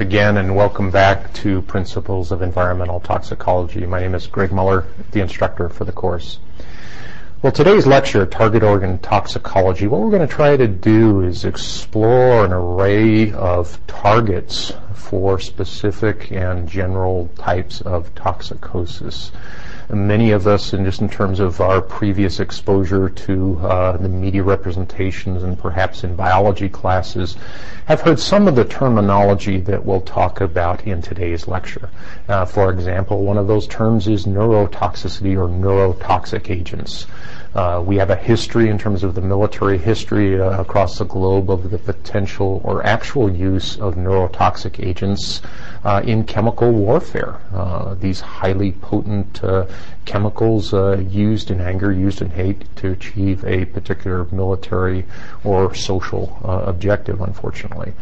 again and welcome back to Principles of Environmental Toxicology. My name is Greg Muller, the instructor for the course. Well, today's lecture, Target Organ Toxicology, what we're going to try to do is explore an array of targets for specific and general types of toxicosis many of us, and just in terms of our previous exposure to uh, the media representations and perhaps in biology classes, have heard some of the terminology that we'll talk about in today's lecture. Uh, for example, one of those terms is neurotoxicity or neurotoxic agents. Uh, we have a history in terms of the military history uh, across the globe of the potential or actual use of neurotoxic agents uh, in chemical warfare. Uh, these highly potent uh, chemicals uh, used in anger, used in hate to achieve a particular military or social objective, unfortunately.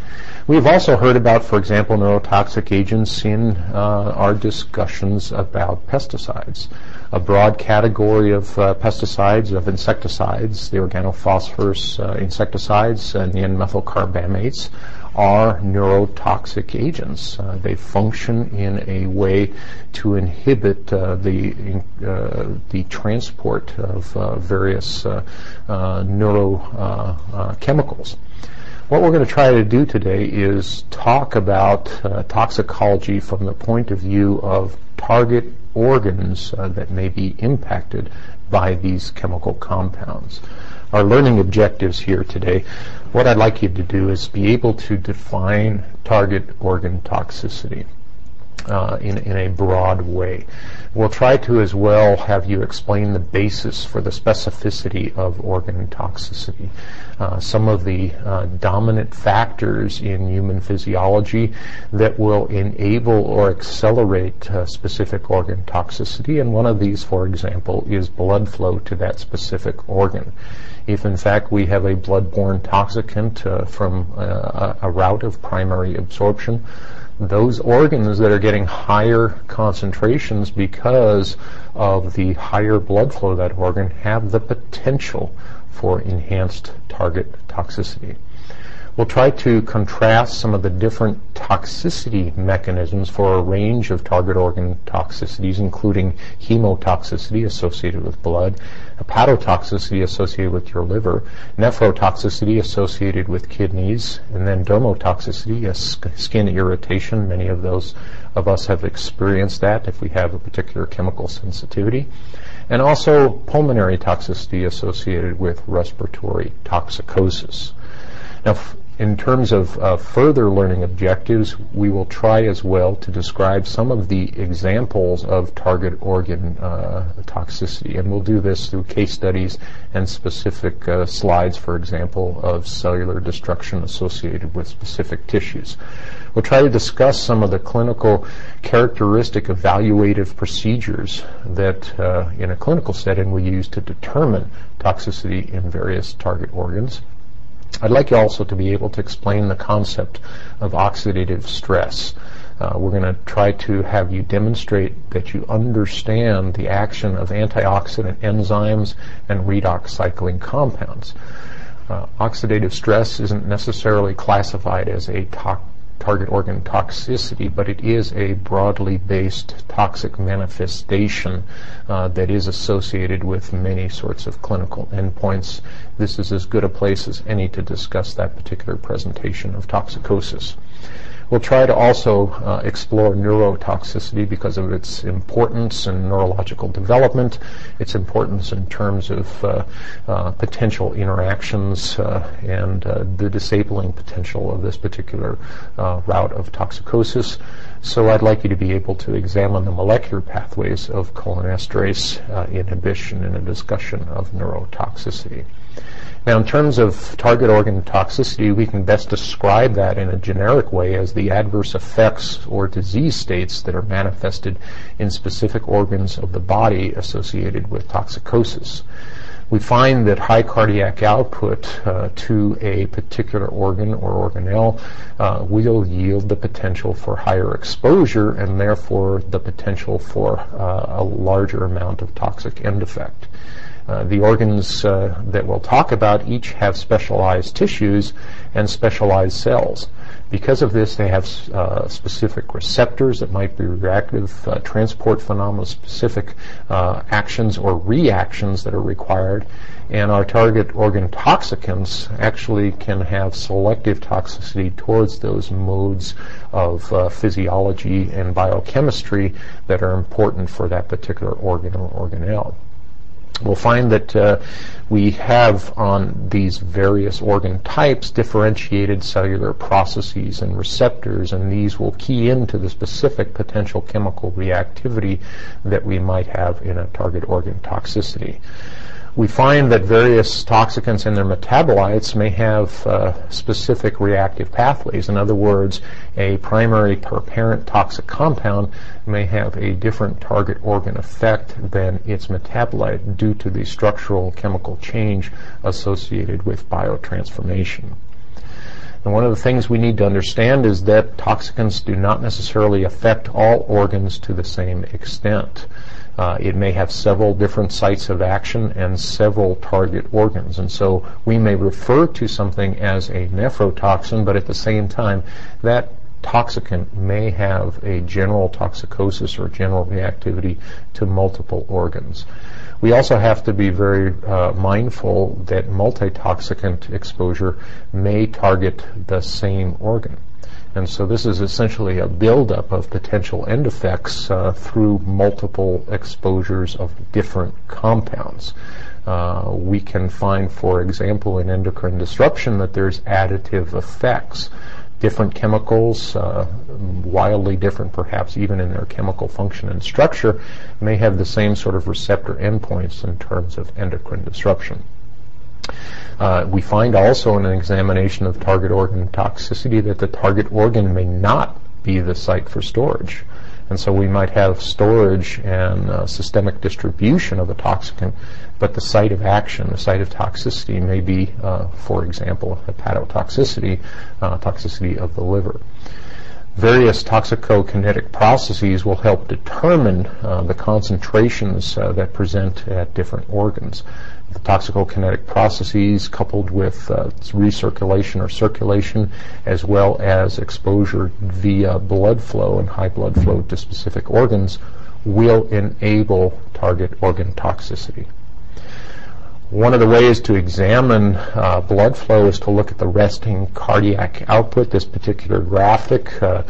We've also heard about, for example, neurotoxic agents in our discussions about pesticides a broad category of uh, pesticides, of insecticides, the organophosphorus uh, insecticides and the N-methylcarbamates are neurotoxic agents. Uh, they function in a way to inhibit uh, the uh, the transport of uh, various neurochemicals. What we're going to try to do today is talk about toxicology from the point of view of target organs uh, that may be impacted by these chemical compounds. Our learning objectives here today, what I'd like you to do is be able to define target organ toxicity. Uh, in, in a broad way. We'll try to as well have you explain the basis for the specificity of organ toxicity. Uh, some of the uh, dominant factors in human physiology that will enable or accelerate uh, specific organ toxicity, and one of these, for example, is blood flow to that specific organ. If in fact we have a blood-borne toxicant uh, from uh, a route of primary absorption, those organs that are getting higher concentrations because of the higher blood flow of that organ have the potential for enhanced target toxicity. We'll try to contrast some of the different toxicity mechanisms for a range of target organ toxicities, including hemotoxicity associated with blood, hepatotoxicity associated with your liver, nephrotoxicity associated with kidneys, and then dermotoxicity, skin irritation. Many of those of us have experienced that if we have a particular chemical sensitivity. And also pulmonary toxicity associated with respiratory toxicosis. Now, in terms of uh, further learning objectives, we will try as well to describe some of the examples of target organ uh, toxicity, and we'll do this through case studies and specific uh, slides, for example, of cellular destruction associated with specific tissues. We'll try to discuss some of the clinical characteristic evaluative procedures that uh, in a clinical setting we use to determine toxicity in various target organs. I'd like you also to be able to explain the concept of oxidative stress. Uh, we're going to try to have you demonstrate that you understand the action of antioxidant enzymes and redox cycling compounds. Uh, oxidative stress isn't necessarily classified as a to- target organ toxicity, but it is a broadly based toxic manifestation uh, that is associated with many sorts of clinical endpoints. This is as good a place as any to discuss that particular presentation of toxicosis. We'll try to also uh, explore neurotoxicity because of its importance in neurological development, its importance in terms of uh, uh, potential interactions uh, and uh, the disabling potential of this particular uh, route of toxicosis. So I'd like you to be able to examine the molecular pathways of cholinesterase inhibition in a discussion of neurotoxicity. Now, in terms of target organ toxicity, we can best describe that in a generic way as the adverse effects or disease states that are manifested in specific organs of the body associated with toxicosis. We find that high cardiac output uh, to a particular organ or organelle uh, will yield the potential for higher exposure and therefore the potential for uh, a larger amount of toxic end effect. Uh, the organs uh, that we'll talk about each have specialized tissues and specialized cells. Because of this, they have uh, specific receptors that might be reactive, uh, transport phenomena, specific uh, actions or reactions that are required. And our target organ toxicants actually can have selective toxicity towards those modes of physiology and biochemistry that are important for that particular organ or organelle we'll find that uh, we have on these various organ types differentiated cellular processes and receptors, and these will key into the specific potential chemical reactivity that we might have in a target organ toxicity we find that various toxicants and their metabolites may have uh, specific reactive pathways. In other words, a primary parent toxic compound may have a different target organ effect than its metabolite due to the structural chemical change associated with biotransformation. And one of the things we need to understand is that toxicants do not necessarily affect all organs to the same extent. Uh, it may have several different sites of action and several target organs. And so we may refer to something as a nephrotoxin, but at the same time, that toxicant may have a general toxicosis or general reactivity to multiple organs. We also have to be very uh, mindful that multitoxicant exposure may target the same organ. And so this is essentially a buildup of potential end effects uh, through multiple exposures of different compounds. Uh, we can find, for example, in endocrine disruption that there's additive effects. Different chemicals, uh, wildly different perhaps even in their chemical function and structure, may have the same sort of receptor endpoints in terms of endocrine disruption. Uh, we find also in an examination of target organ toxicity that the target organ may not be the site for storage. And so we might have storage and uh, systemic distribution of a toxicant, but the site of action, the site of toxicity may be, uh, for example, hepatotoxicity, uh, toxicity of the liver. Various toxicokinetic processes will help determine uh, the concentrations uh, that present at different organs toxicokinetic processes coupled with uh, recirculation or circulation as well as exposure via blood flow and high blood flow to specific organs will enable target organ toxicity. One of the ways to examine uh, blood flow is to look at the resting cardiac output. This particular graphic uh,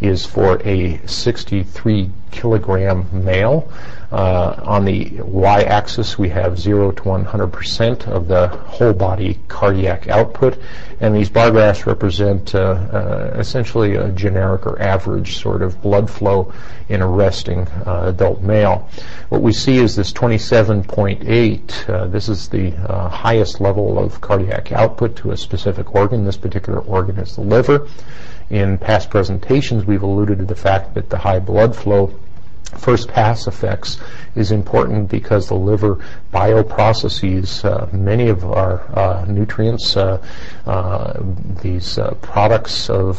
is for a 63 kilogram male. Uh, on the y-axis, we have 0 to 100% of the whole body cardiac output, and these bar graphs represent uh, uh, essentially a generic or average sort of blood flow in a resting uh, adult male. What we see is this 27.8. Uh, this is the uh, highest level of cardiac output to a specific organ. This particular organ is the liver. In past presentations, we've alluded to the fact that the high blood flow first pass effects is important because the liver bioprocesses uh, many of our uh, nutrients, uh, uh these uh, products of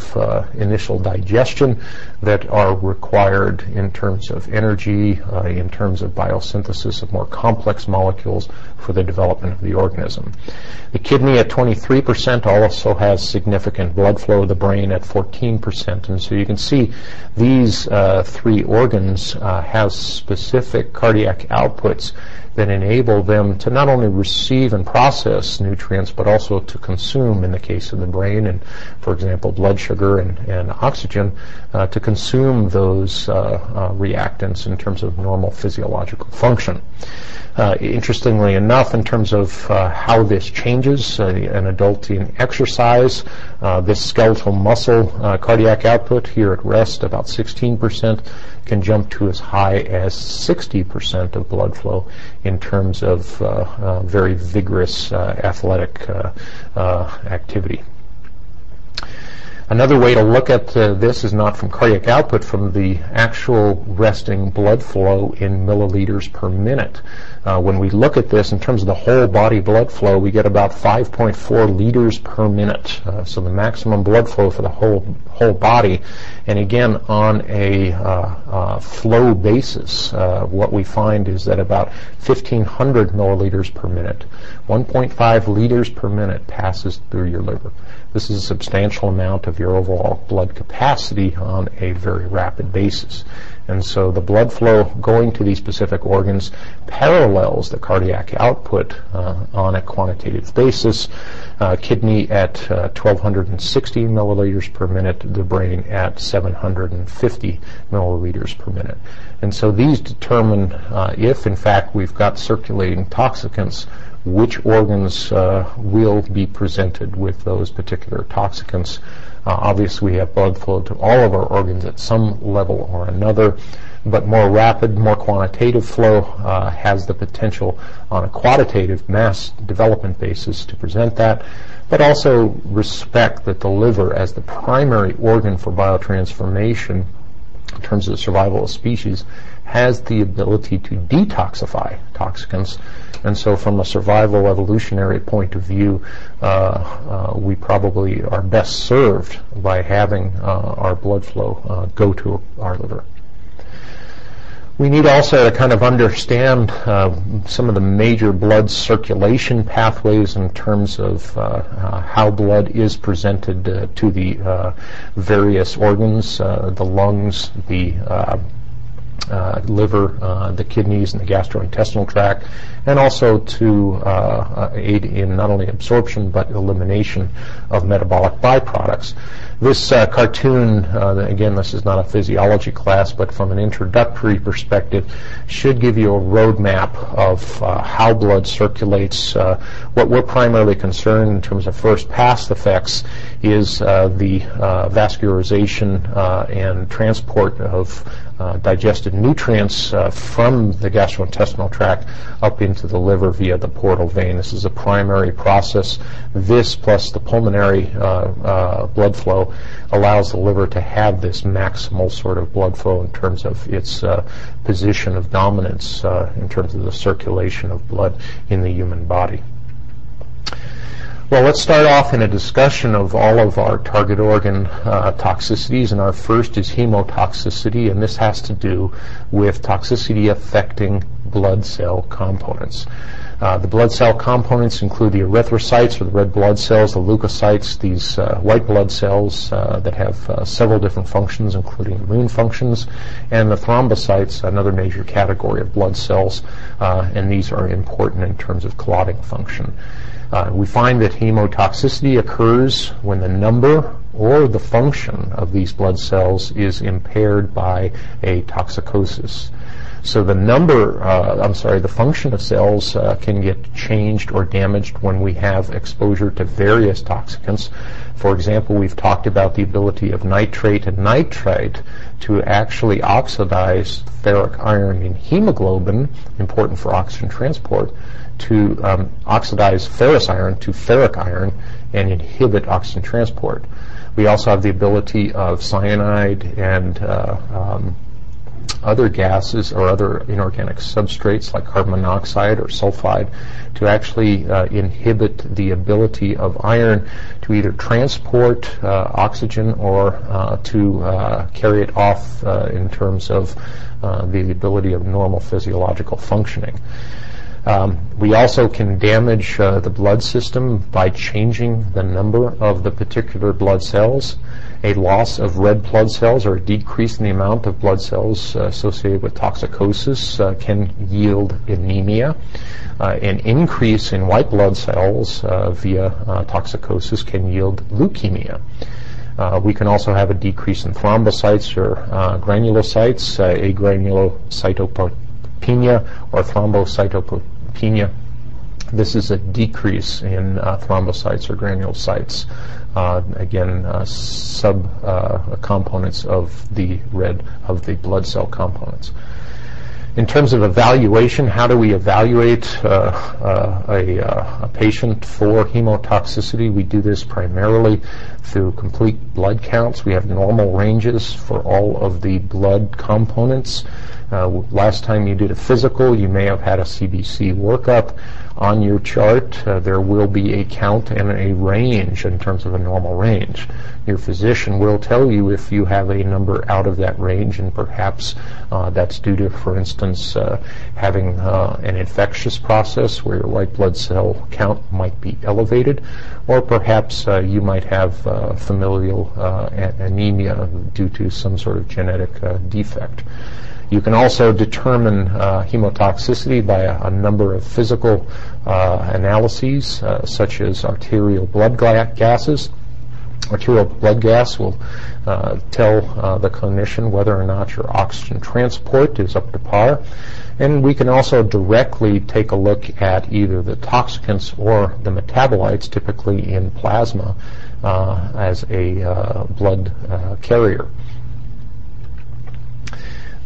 initial digestion that are required in terms of energy, in terms of biosynthesis of more complex molecules for the development of the organism. The kidney at 23% also has significant blood flow, the brain at 14%. And so you can see these three organs have specific cardiac outputs that enable them to not only receive and process nutrients, but also to consume, in the case of the brain, and for example, blood sugar and, and oxygen, uh, to consume those uh, uh, reactants in terms of normal physiological function. Uh, interestingly enough, in terms of uh, how this changes an adult in exercise, this skeletal muscle cardiac output here at rest, about 16%, can jump to as high as 60% of blood flow in terms of uh, very vigorous athletic activity. Another way to look at uh, this is not from cardiac output, from the actual resting blood flow in milliliters per minute. Uh, when we look at this in terms of the whole body blood flow, we get about 5.4 liters per minute. Uh, so the maximum blood flow for the whole whole body. And again, on a uh, uh, flow basis, uh, what we find is that about 1,500 milliliters per minute, 1.5 liters per minute passes through your liver. This is a substantial amount of of your overall blood capacity on a very rapid basis. And so the blood flow going to these specific organs parallels the cardiac output uh, on a quantitative basis. Uh, kidney at uh, 1260 milliliters per minute, the brain at 750 milliliters per minute. And so these determine uh, if, in fact, we've got circulating toxicants which organs uh, will be presented with those particular toxicants. Uh, obviously, we have blood flow to all of our organs at some level or another, but more rapid, more quantitative flow uh, has the potential on a quantitative mass development basis to present that, but also respect that the liver as the primary organ for biotransformation in terms of the survival of species has the ability to detoxify toxicants. And so from a survival evolutionary point of view, uh, uh, we probably are best served by having uh, our blood flow go to our liver. We need also to kind of understand uh, some of the major blood circulation pathways in terms of uh, uh, how blood is presented to the various organs, the lungs, the liver, the kidneys, and the gastrointestinal tract, and also to uh, aid in not only absorption but elimination of metabolic byproducts. This uh, cartoon, uh, again, this is not a physiology class, but from an introductory perspective, should give you a roadmap of uh, how blood circulates. what we're primarily concerned in terms of first pass effects is the vascularization and transport of uh, digested nutrients uh, from the gastrointestinal tract up into the liver via the portal vein. This is a primary process. This plus the pulmonary uh, uh blood flow allows the liver to have this maximal sort of blood flow in terms of its uh, position of dominance uh, in terms of the circulation of blood in the human body. Well, let's start off in a discussion of all of our target organ uh, toxicities, and our first is hemotoxicity, and this has to do with toxicity affecting blood cell components. Uh, the blood cell components include the erythrocytes, or the red blood cells, the leukocytes, these uh, white blood cells uh, that have uh, several different functions, including immune functions, and the thrombocytes, another major category of blood cells, uh, and these are important in terms of clotting function. Uh, we find that hemotoxicity occurs when the number or the function of these blood cells is impaired by a toxicosis. So the number, uh, I'm sorry, the function of cells uh, can get changed or damaged when we have exposure to various toxicants. For example, we've talked about the ability of nitrate and nitrite to actually oxidize ferric iron in hemoglobin, important for oxygen transport, to um, oxidize ferrous iron to ferric iron and inhibit oxygen transport. We also have the ability of cyanide and uh, um, other gases or other inorganic substrates like carbon monoxide or sulfide to actually uh, inhibit the ability of iron to either transport uh, oxygen or uh, to uh, carry it off uh, in terms of the ability of normal physiological functioning. Um, we also can damage uh, the blood system by changing the number of the particular blood cells. A loss of red blood cells or a decrease in the amount of blood cells uh, associated with toxicosis uh, can yield anemia. Uh, an increase in white blood cells via toxicosis can yield leukemia. Uh, we can also have a decrease in thrombocytes or uh, granulocytes, uh, agranulocytopenia or thrombocytopenia. This is a decrease in uh, thrombocytes or granulocytes. Uh, again, uh, sub uh, components of the red of the blood cell components. In terms of evaluation, how do we evaluate uh, uh, a, a, patient for hemotoxicity? We do this primarily through complete blood counts. We have normal ranges for all of the blood components. Last time you did a physical, you may have had a CBC workup. On your chart, uh, there will be a count and a range in terms of a normal range. Your physician will tell you if you have a number out of that range, and perhaps uh, that's due to, for instance, uh, having uh, an infectious process where your white blood cell count might be elevated, or perhaps uh, you might have uh, familial anemia due to some sort of genetic defect. You can also determine uh, hemotoxicity by a, a, number of physical uh, analyses, uh, such as arterial blood gases. Arterial blood gas will uh, tell uh, the clinician whether or not your oxygen transport is up to par. And we can also directly take a look at either the toxicants or the metabolites, typically in plasma, uh, as a blood carrier.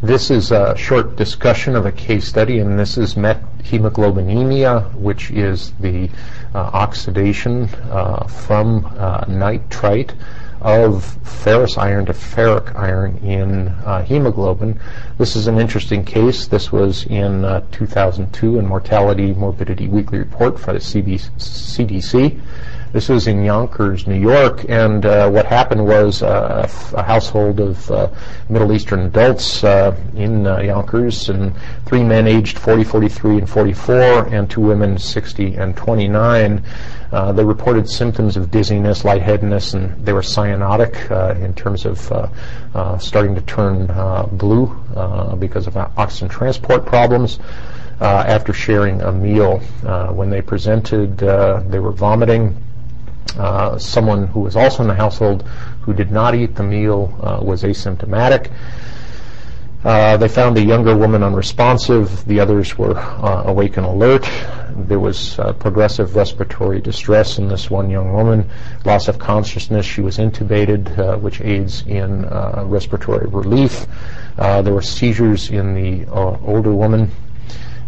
This is a short discussion of a case study, and this is methemoglobinemia, which is the uh, oxidation uh, from uh, nitrite of ferrous iron to ferric iron in uh, hemoglobin. This is an interesting case. This was in uh, 2002 in Mortality Morbidity Weekly Report for the CDC. This was in Yonkers, New York, and uh, what happened was uh, a household of uh, Middle Eastern adults uh, in uh, Yonkers, and three men aged 40, 43, and 44, and two women 60 and 29. Uh, they reported symptoms of dizziness, lightheadedness, and they were cyanotic in terms of starting to turn blue because of oxygen transport problems. After sharing a meal. When they presented, they were vomiting. Uh, someone who was also in the household who did not eat the meal uh, was asymptomatic. Uh, they found a younger woman unresponsive. The others were uh, awake and alert. There was uh, progressive respiratory distress in this one young woman, loss of consciousness. She was intubated, which aids in respiratory relief. there were seizures in the older woman.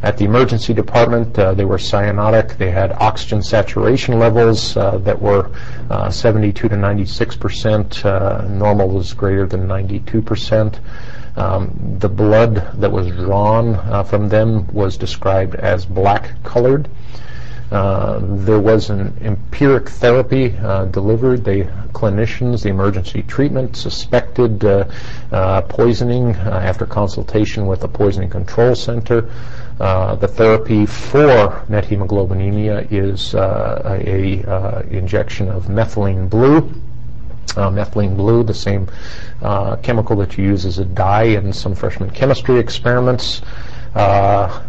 At the emergency department, uh, they were cyanotic. They had oxygen saturation levels uh, that were uh, 72 to 96 percent. Uh, normal was greater than 92 percent. Um, the blood that was drawn uh, from them was described as black colored. Uh, there was an empiric therapy delivered. The clinicians, the emergency treatment, suspected poisoning after consultation with the poisoning control center. Uh, the therapy for methemoglobinemia is uh, a, uh, injection of methylene blue. Uh, methylene blue, the same uh, chemical that you use as a dye in some freshman chemistry experiments.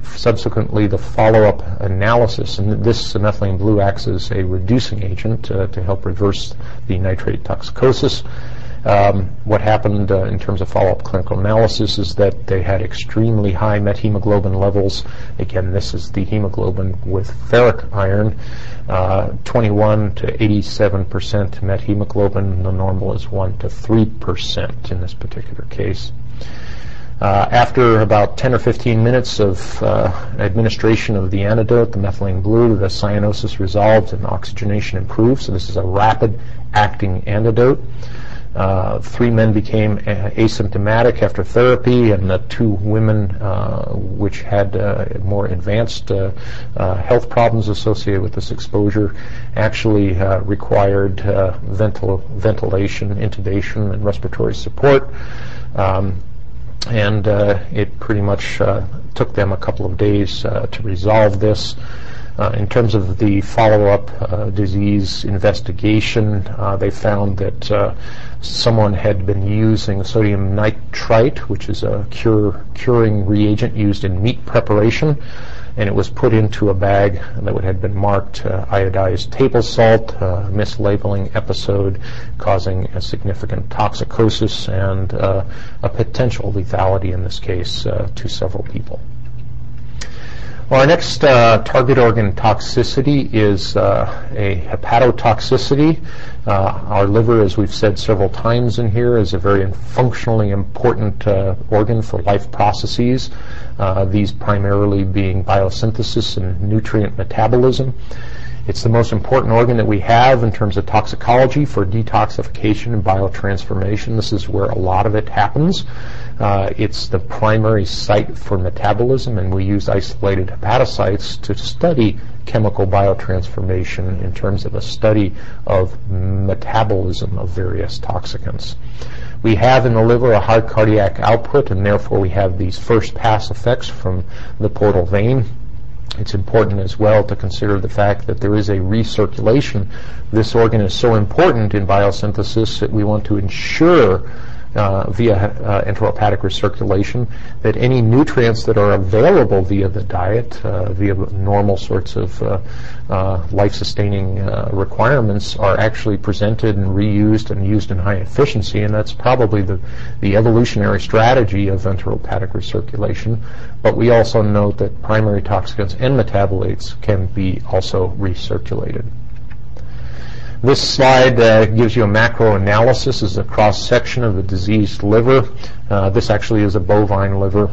subsequently, the follow-up analysis, and this methylene blue acts as a reducing agent to help reverse the nitrate toxicosis. Um, what happened uh, in terms of follow-up clinical analysis is that they had extremely high methemoglobin levels. Again, this is the hemoglobin with ferric iron, uh, 21 to 87 percent methemoglobin. The normal is 1 to 3 percent in this particular case. Uh, after about 10 or 15 minutes of uh, administration of the antidote, the methylene blue, the cyanosis resolved and oxygenation improved. So this is a rapid acting antidote. Uh, three men became asymptomatic after therapy, and the two women, uh, which had uh, more advanced uh, uh, health problems associated with this exposure, actually required ventil- ventilation, intubation, and respiratory support. Um, and it pretty much took them a couple of days to resolve this. Uh, in terms of the follow-up uh, disease investigation, uh, they found that uh, someone had been using sodium nitrite, which is a cure, curing reagent used in meat preparation, and it was put into a bag that had been marked uh, iodized table salt, uh, mislabeling episode causing a significant toxicosis and a potential lethality in this case to several people. Our next uh, target organ toxicity is uh, a hepatotoxicity. Uh, our liver, as we've said several times in here, is a very functionally important uh, organ for life processes, uh, these primarily being biosynthesis and nutrient metabolism. It's the most important organ that we have in terms of toxicology for detoxification and biotransformation. This is where a lot of it happens. Uh, it's the primary site for metabolism, and we use isolated hepatocytes to study chemical biotransformation in terms of a study of metabolism of various toxicants. We have in the liver a high cardiac output, and therefore we have these first pass effects from the portal vein. It's important as well to consider the fact that there is a recirculation. This organ is so important in biosynthesis that we want to ensure uh, via uh, enterohepatic recirculation, that any nutrients that are available via the diet, uh, via normal sorts of uh, uh, life-sustaining uh, requirements, are actually presented and reused and used in high efficiency, and that's probably the, the evolutionary strategy of enterohepatic recirculation. But we also note that primary toxicants and metabolites can be also recirculated. This slide uh, gives you a macro analysis. Is a cross section of the diseased liver. Uh, this actually is a bovine liver.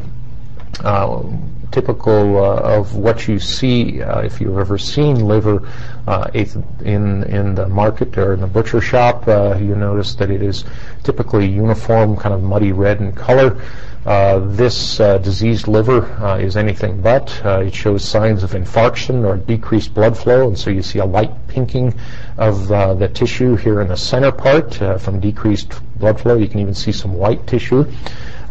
Uh, typical uh, of what you see uh, if you've ever seen liver uh, in in the market or in the butcher shop. you notice that it is typically uniform, kind of muddy red in color. Uh, this uh, diseased liver uh, is anything but. it shows signs of infarction or decreased blood flow, and so you see a light pinking of the tissue here in the center part from decreased blood flow. You can even see some white tissue.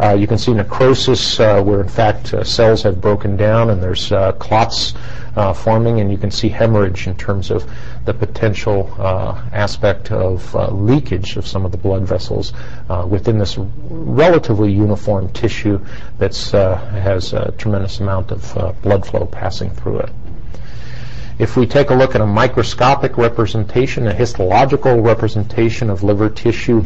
Uh, you can see necrosis uh, where in fact uh, cells have broken down and there's uh, clots uh, forming and you can see hemorrhage in terms of the potential uh, aspect of leakage of some of the blood vessels within this relatively uniform tissue that has a tremendous amount of blood flow passing through it. If we take a look at a microscopic representation, a histological representation of liver tissue,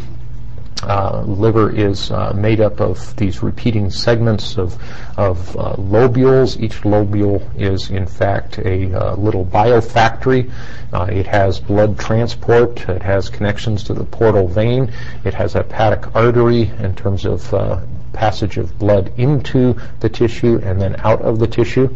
uh, liver is uh, made up of these repeating segments of, of uh, lobules. Each lobule is, in fact, a uh, little biofactory. Uh, it has blood transport. It has connections to the portal vein. It has hepatic artery in terms of uh, passage of blood into the tissue and then out of the tissue.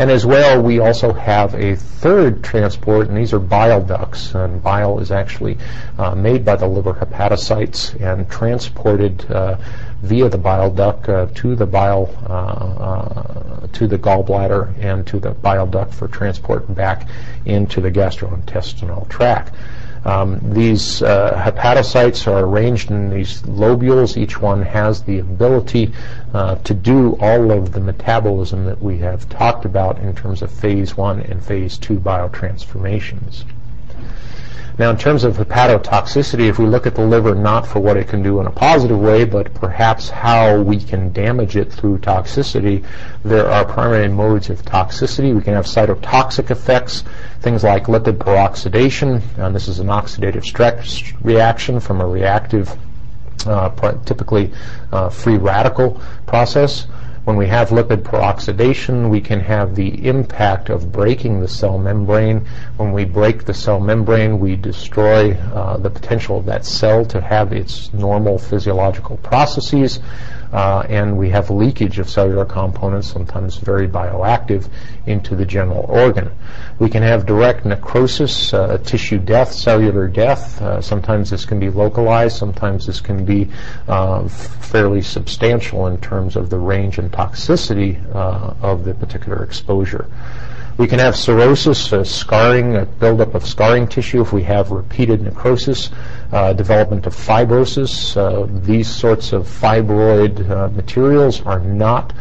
And as well, we also have a third transport, and these are bile ducts. And bile is actually uh, made by the liver hepatocytes and transported uh, via the bile duct uh, to the bile uh, uh, to the gallbladder and to the bile duct for transport back into the gastrointestinal tract. Um, these uh, hepatocytes are arranged in these lobules. Each one has the ability uh, to do all of the metabolism that we have talked about in terms of phase one and phase two biotransformations. Now, in terms of hepatotoxicity, if we look at the liver not for what it can do in a positive way, but perhaps how we can damage it through toxicity, there are primary modes of toxicity. We can have cytotoxic effects, things like lipid peroxidation, and this is an oxidative stress reaction from a reactive, uh, typically uh, free radical process. When we have lipid peroxidation, we can have the impact of breaking the cell membrane. When we break the cell membrane, we destroy uh, the potential of that cell to have its normal physiological processes uh, and we have leakage of cellular components, sometimes very bioactive, into the general organ. We can have direct necrosis, uh, tissue death, cellular death. Uh, sometimes this can be localized, sometimes this can be uh, fairly substantial in terms of the range and toxicity uh, of the particular exposure. We can have cirrhosis, scarring, a buildup of scarring tissue if we have repeated necrosis, uh, development of fibrosis. Uh, these sorts of fibroid uh, materials are not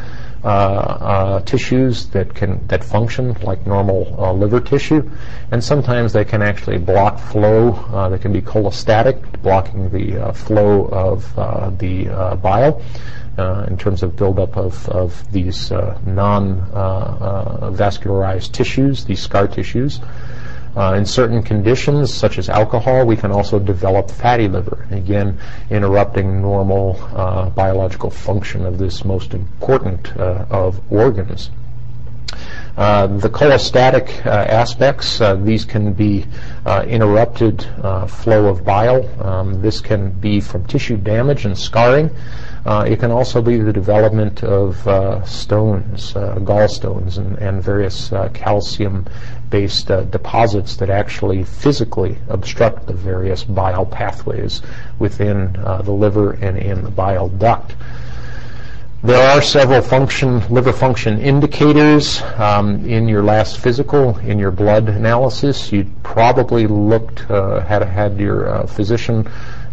uh, uh, tissues that can that function like normal liver tissue, and sometimes they can actually block flow. they can be cholestatic, blocking the flow of the bile uh, in terms of buildup of, of these uh, non-vascularized uh, uh, tissues, these scar tissues. Uh, in certain conditions, such as alcohol, we can also develop fatty liver, again, interrupting normal biological function of this most important of organs. Uh, the cholestatic uh, aspects, uh, these can be interrupted flow of bile. Um, this can be from tissue damage and scarring. Uh, it can also be the development of uh, stones, uh, gallstones, and, and various uh, calcium-based uh, deposits that actually physically obstruct the various bile pathways within uh, the liver and in the bile duct. There are several function, liver function indicators um, in your last physical, in your blood analysis. You probably looked, uh, had had your uh, physician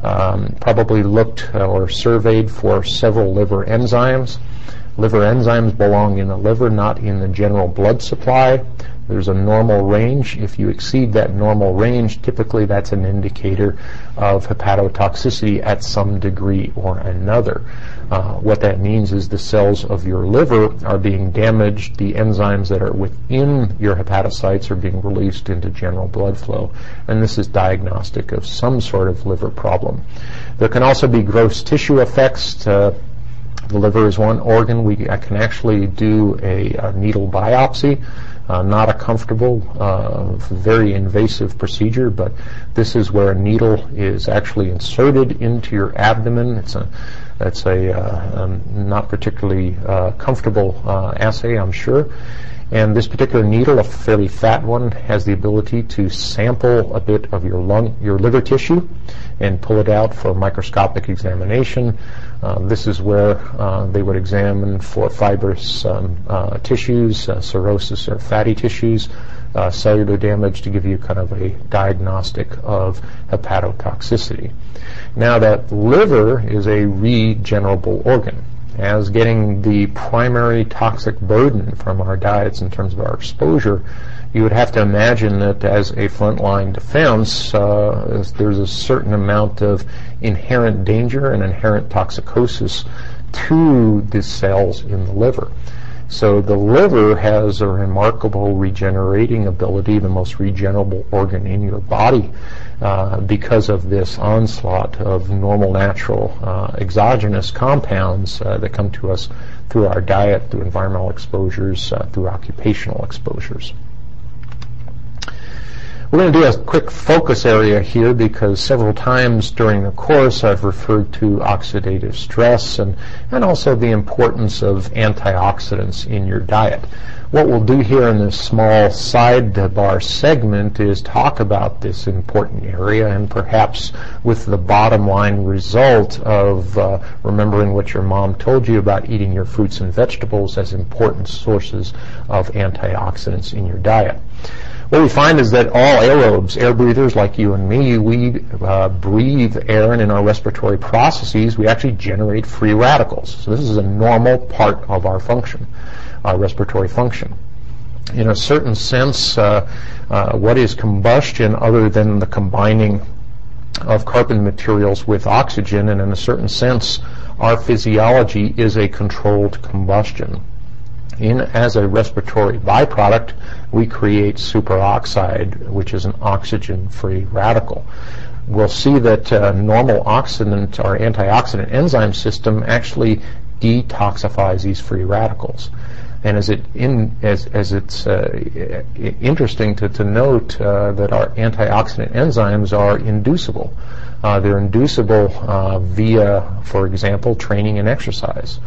um, probably looked uh, or surveyed for several liver enzymes. Liver enzymes belong in the liver, not in the general blood supply. There's a normal range. If you exceed that normal range, typically that's an indicator of hepatotoxicity at some degree or another. Uh, what that means is the cells of your liver are being damaged. The enzymes that are within your hepatocytes are being released into general blood flow. And this is diagnostic of some sort of liver problem. There can also be gross tissue effects. Uh, the liver is one organ. We can actually do a, a needle biopsy uh, not a comfortable, uh, very invasive procedure, but this is where a needle is actually inserted into your abdomen. It's a that's a uh, um, not particularly uh, comfortable uh, assay, I'm sure. And this particular needle, a fairly fat one, has the ability to sample a bit of your lung, your liver tissue, and pull it out for microscopic examination. Uh, this is where uh, they would examine for fibrous um, uh, tissues, uh, cirrhosis or fatty tissues, uh, cellular damage to give you kind of a diagnostic of hepatotoxicity. Now that liver is a regenerable organ as getting the primary toxic burden from our diets in terms of our exposure, you would have to imagine that as a frontline defense, uh, there's a certain amount of inherent danger and inherent toxicosis to the cells in the liver. So the liver has a remarkable regenerating ability, the most regenerable organ in your body. Uh, because of this onslaught of normal, natural, uh, exogenous compounds uh, that come to us through our diet, through environmental exposures, uh, through occupational exposures. We're going to do a quick focus area here because several times during the course I've referred to oxidative stress and, and also the importance of antioxidants in your diet. What we'll do here in this small sidebar segment is talk about this important area and perhaps with the bottom line result of uh, remembering what your mom told you about eating your fruits and vegetables as important sources of antioxidants in your diet what we find is that all aerobes, air breathers like you and me, we uh, breathe air and in our respiratory processes we actually generate free radicals. So this is a normal part of our function our respiratory function. In a certain sense, uh, uh, what is combustion other than the combining of carbon materials with oxygen? And in a certain sense, our physiology is a controlled combustion. In, as a respiratory byproduct, we create superoxide, which is an oxygen-free radical we'll see that uh, normal oxidant or antioxidant enzyme system actually detoxifies these free radicals. And as it in as as it's uh, interesting to, to note uh, that our antioxidant enzymes are inducible. Uh, they're inducible uh, via, for example, training and exercise.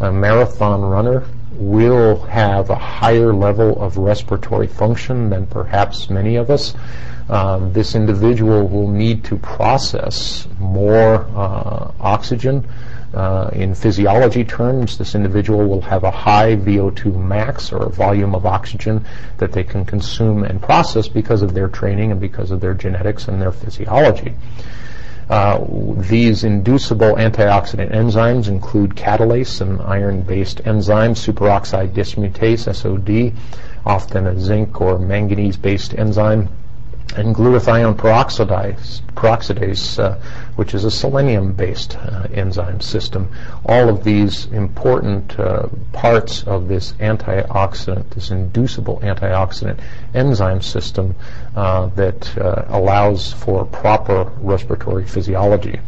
A marathon runner will have a higher level of respiratory function than perhaps many of us. Um, this individual will need to process more uh, oxygen uh, in physiology terms, this individual will have a high VO2 max or volume of oxygen that they can consume and process because of their training and because of their genetics and their physiology. Uh, these inducible antioxidant enzymes include catalase, an iron-based enzyme, superoxide dismutase, SOD, often a zinc or manganese-based enzyme, and glutathione peroxidase, peroxidase uh, which is a selenium-based uh, enzyme system. All of these important uh, parts of this antioxidant, this inducible antioxidant enzyme system uh, that uh, allows for proper respiratory physiology.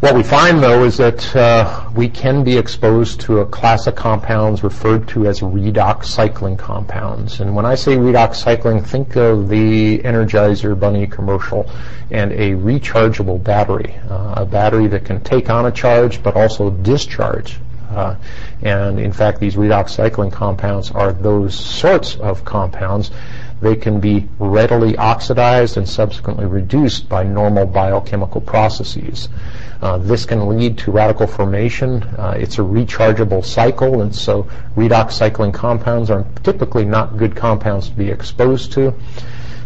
What we find, though, is that uh, we can be exposed to a class of compounds referred to as redox cycling compounds. And when I say redox cycling, think of the Energizer Bunny commercial and a rechargeable battery, uh, a battery that can take on a charge but also discharge. Uh, and in fact, these redox cycling compounds are those sorts of compounds. They can be readily oxidized and subsequently reduced by normal biochemical processes. Uh, this can lead to radical formation. Uh, it's a rechargeable cycle, and so redox cycling compounds are typically not good compounds to be exposed to.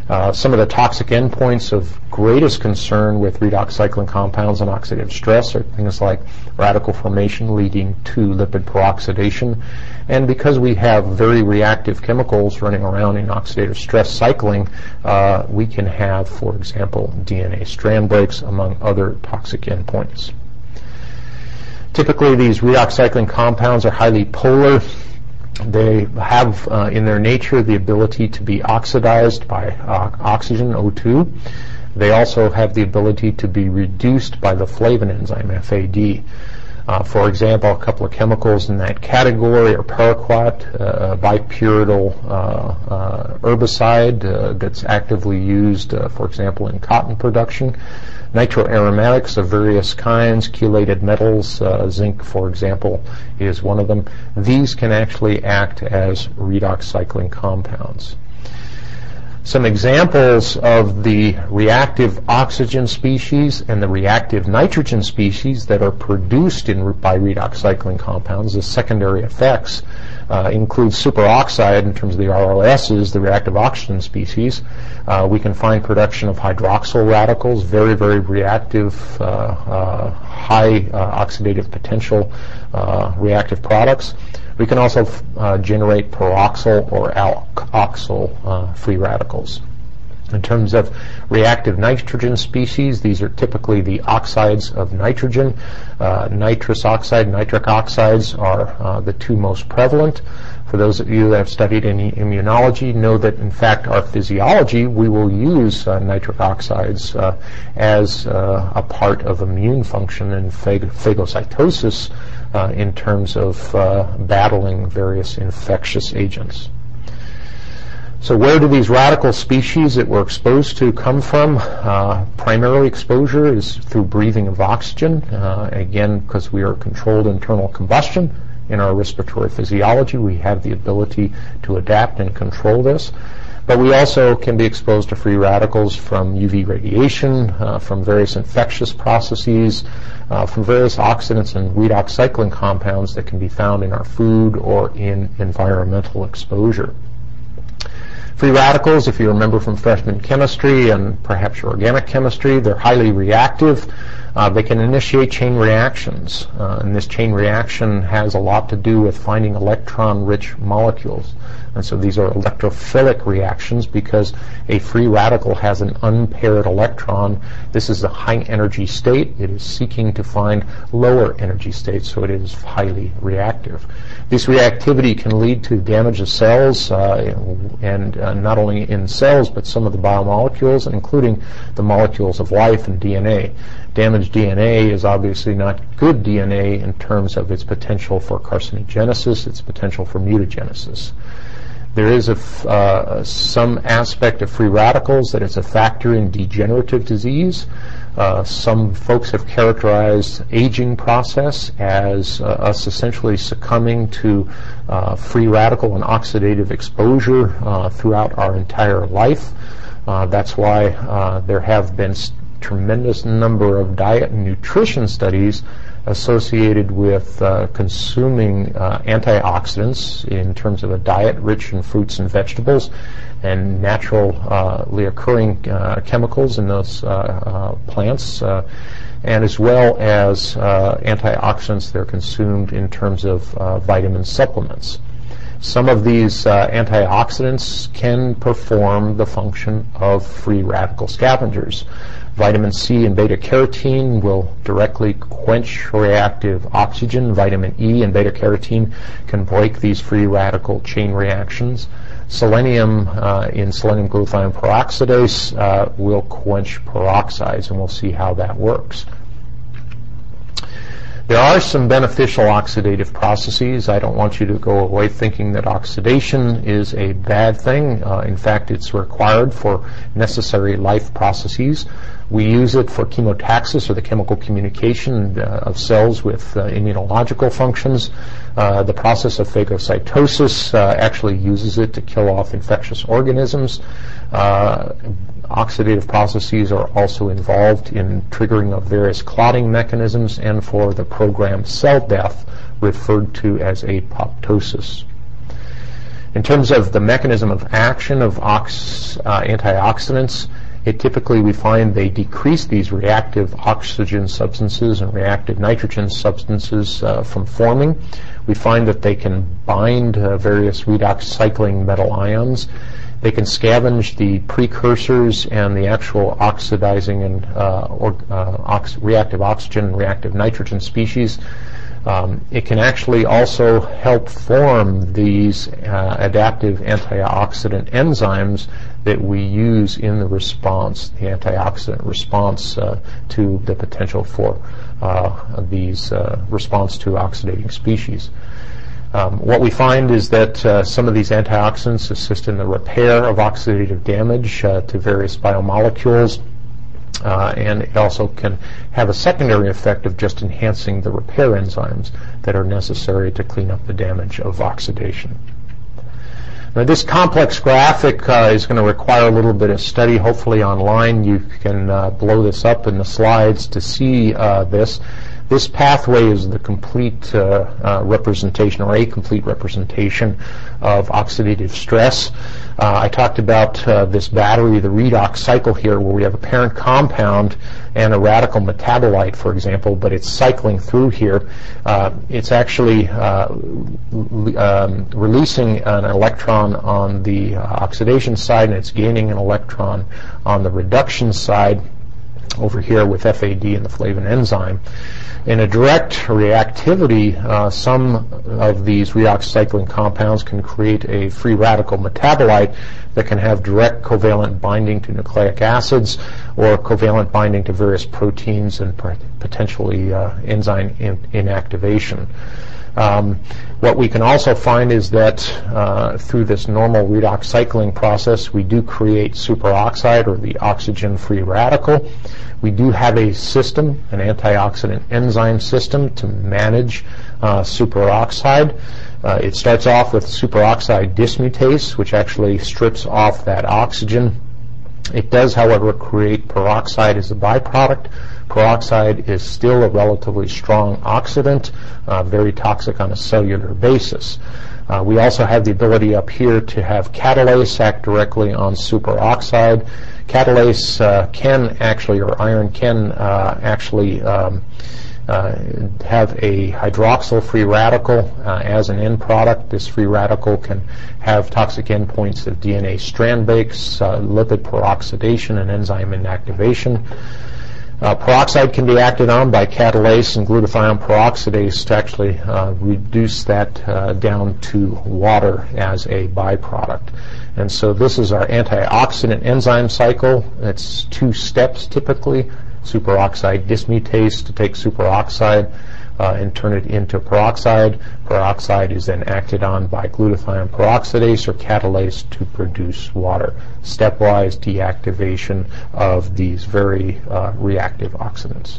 Uh, some of the toxic endpoints of greatest concern with redox cycling compounds and oxidative stress are things like radical formation leading to lipid peroxidation. And because we have very reactive chemicals running around in oxidative stress cycling, uh, we can have, for example, DNA strand breaks, among other toxic endpoints. Typically, these redox cycling compounds are highly polar. They have uh, in their nature the ability to be oxidized by uh, oxygen, O2. They also have the ability to be reduced by the flavin enzyme, FAD. Uh, for example, a couple of chemicals in that category are paraquat, uh, bipyridyl uh, uh herbicide that's actively used, for example, in cotton production, nitroaromatics of various kinds, chelated metals, zinc, for example, is one of them. These can actually act as redox cycling compounds. Some examples of the reactive oxygen species and the reactive nitrogen species that are produced in, by redox cycling compounds, the secondary effects, uh, include superoxide in terms of the ROSs, the reactive oxygen species. Uh, we can find production of hydroxyl radicals, very, very reactive, uh, uh high uh, oxidative potential uh, reactive products. We can also uh, generate peroxyl or alkoxyl uh, free radicals. In terms of reactive nitrogen species, these are typically the oxides of nitrogen. Uh, nitrous oxide, nitric oxides are uh, the two most prevalent. For those of you that have studied any immunology, know that in fact our physiology, we will use uh, nitric oxides uh, as uh, a part of immune function and phag- phagocytosis uh, in terms of battling various infectious agents. So where do these radical species that we're exposed to come from? Uh, primarily exposure is through breathing of oxygen. Uh, again, because we are controlled internal combustion in our respiratory physiology, we have the ability to adapt and control this. But we also can be exposed to free radicals from UV radiation, uh, from various infectious processes, uh, from various oxidants and redox cycling compounds that can be found in our food or in environmental exposure. Free radicals, if you remember from freshman chemistry and perhaps your organic chemistry, they're highly reactive. Uh, they can initiate chain reactions, uh, and this chain reaction has a lot to do with finding electron-rich molecules. And so these are electrophilic reactions because a free radical has an unpaired electron. This is a high energy state. It is seeking to find lower energy states, so it is highly reactive. This reactivity can lead to damage of cells, uh, and uh, not only in cells, but some of the biomolecules, including the molecules of life and DNA. Damaged DNA is obviously not good DNA in terms of its potential for carcinogenesis, its potential for mutagenesis. There is a, uh, some aspect of free radicals that is a factor in degenerative disease. Uh, some folks have characterized aging process as uh, us essentially succumbing to uh, free radical and oxidative exposure uh, throughout our entire life. Uh, that's why there have been tremendous number of diet and nutrition studies associated with uh, consuming uh, antioxidants in terms of a diet rich in fruits and vegetables and naturally occurring uh, chemicals in those uh, uh, plants and as well as antioxidants that are consumed in terms of vitamin supplements. Some of these uh, antioxidants can perform the function of free radical scavengers. Vitamin C and beta carotene will directly quench reactive oxygen. Vitamin E and beta carotene can break these free radical chain reactions. Selenium uh, in selenium glutathione peroxidase uh, will quench peroxides, and we'll see how that works. There are some beneficial oxidative processes. I don't want you to go away thinking that oxidation is a bad thing. Uh, in fact, it's required for necessary life processes. We use it for chemotaxis or the chemical communication uh, of cells with uh, immunological functions. Uh, the process of phagocytosis uh, actually uses it to kill off infectious organisms. Oxidative processes are also involved in triggering of various clotting mechanisms and for the programmed cell death referred to as apoptosis. In terms of the mechanism of action of ox, uh, antioxidants, it typically we find they decrease these reactive oxygen substances and reactive nitrogen substances uh, from forming. We find that they can bind uh, various redox cycling metal ions. They can scavenge the precursors and the actual oxidizing and uh, or, uh, ox- reactive oxygen and reactive nitrogen species um, it can actually also help form these uh, adaptive antioxidant enzymes that we use in the response, the antioxidant response uh, to the potential for uh, these uh, response to oxidating species. Um, what we find is that uh, some of these antioxidants assist in the repair of oxidative damage uh, to various biomolecules uh, and it also can have a secondary effect of just enhancing the repair enzymes that are necessary to clean up the damage of oxidation. Now this complex graphic uh, is going to require a little bit of study. Hopefully online you can uh, blow this up in the slides to see uh, this. This pathway is the complete uh, uh, representation or a complete representation of oxidative stress. Uh, I talked about this battery, the redox cycle here, where we have a parent compound and a radical metabolite, for example, but it's cycling through here. It's actually um, releasing an electron on the oxidation side, and it's gaining an electron on the reduction side over here with FAD and the flavin enzyme. In a direct reactivity, uh, some of these redox cycling compounds can create a free radical metabolite that can have direct covalent binding to nucleic acids or covalent binding to various proteins and potentially uh, enzyme in- inactivation. Um, what we can also find is that uh, through this normal redox cycling process, we do create superoxide or the oxygen-free radical. We do have a system, an antioxidant enzyme system to manage uh, superoxide. Uh, it starts off with superoxide dismutase, which actually strips off that oxygen. It does, however, create peroxide as a byproduct. Peroxide is still a relatively strong oxidant, uh, very toxic on a cellular basis. Uh, we also have the ability up here to have catalase act directly on superoxide catalase uh, can actually, or iron can uh, actually um, uh, have a hydroxyl free radical uh, as an end product. This free radical can have toxic endpoints of DNA strand breaks, lipid peroxidation, and enzyme inactivation. Uh, peroxide can be acted on by catalase and glutathione peroxidase to actually uh, reduce that uh, down to water as a byproduct. And so this is our antioxidant enzyme cycle. It's two steps typically. Superoxide dismutase to take superoxide uh, and turn it into peroxide. Peroxide is then acted on by glutathione peroxidase or catalase to produce water. Stepwise deactivation of these very uh, reactive oxidants.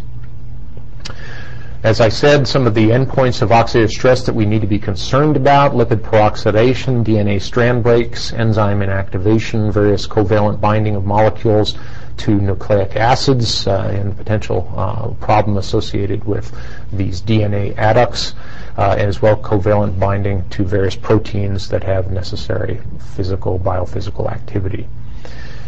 As I said, some of the endpoints of oxidative stress that we need to be concerned about, lipid peroxidation, DNA strand breaks, enzyme inactivation, various covalent binding of molecules to nucleic acids, uh, and potential uh, problem associated with these DNA adducts, uh, as well covalent binding to various proteins that have necessary physical, biophysical activity.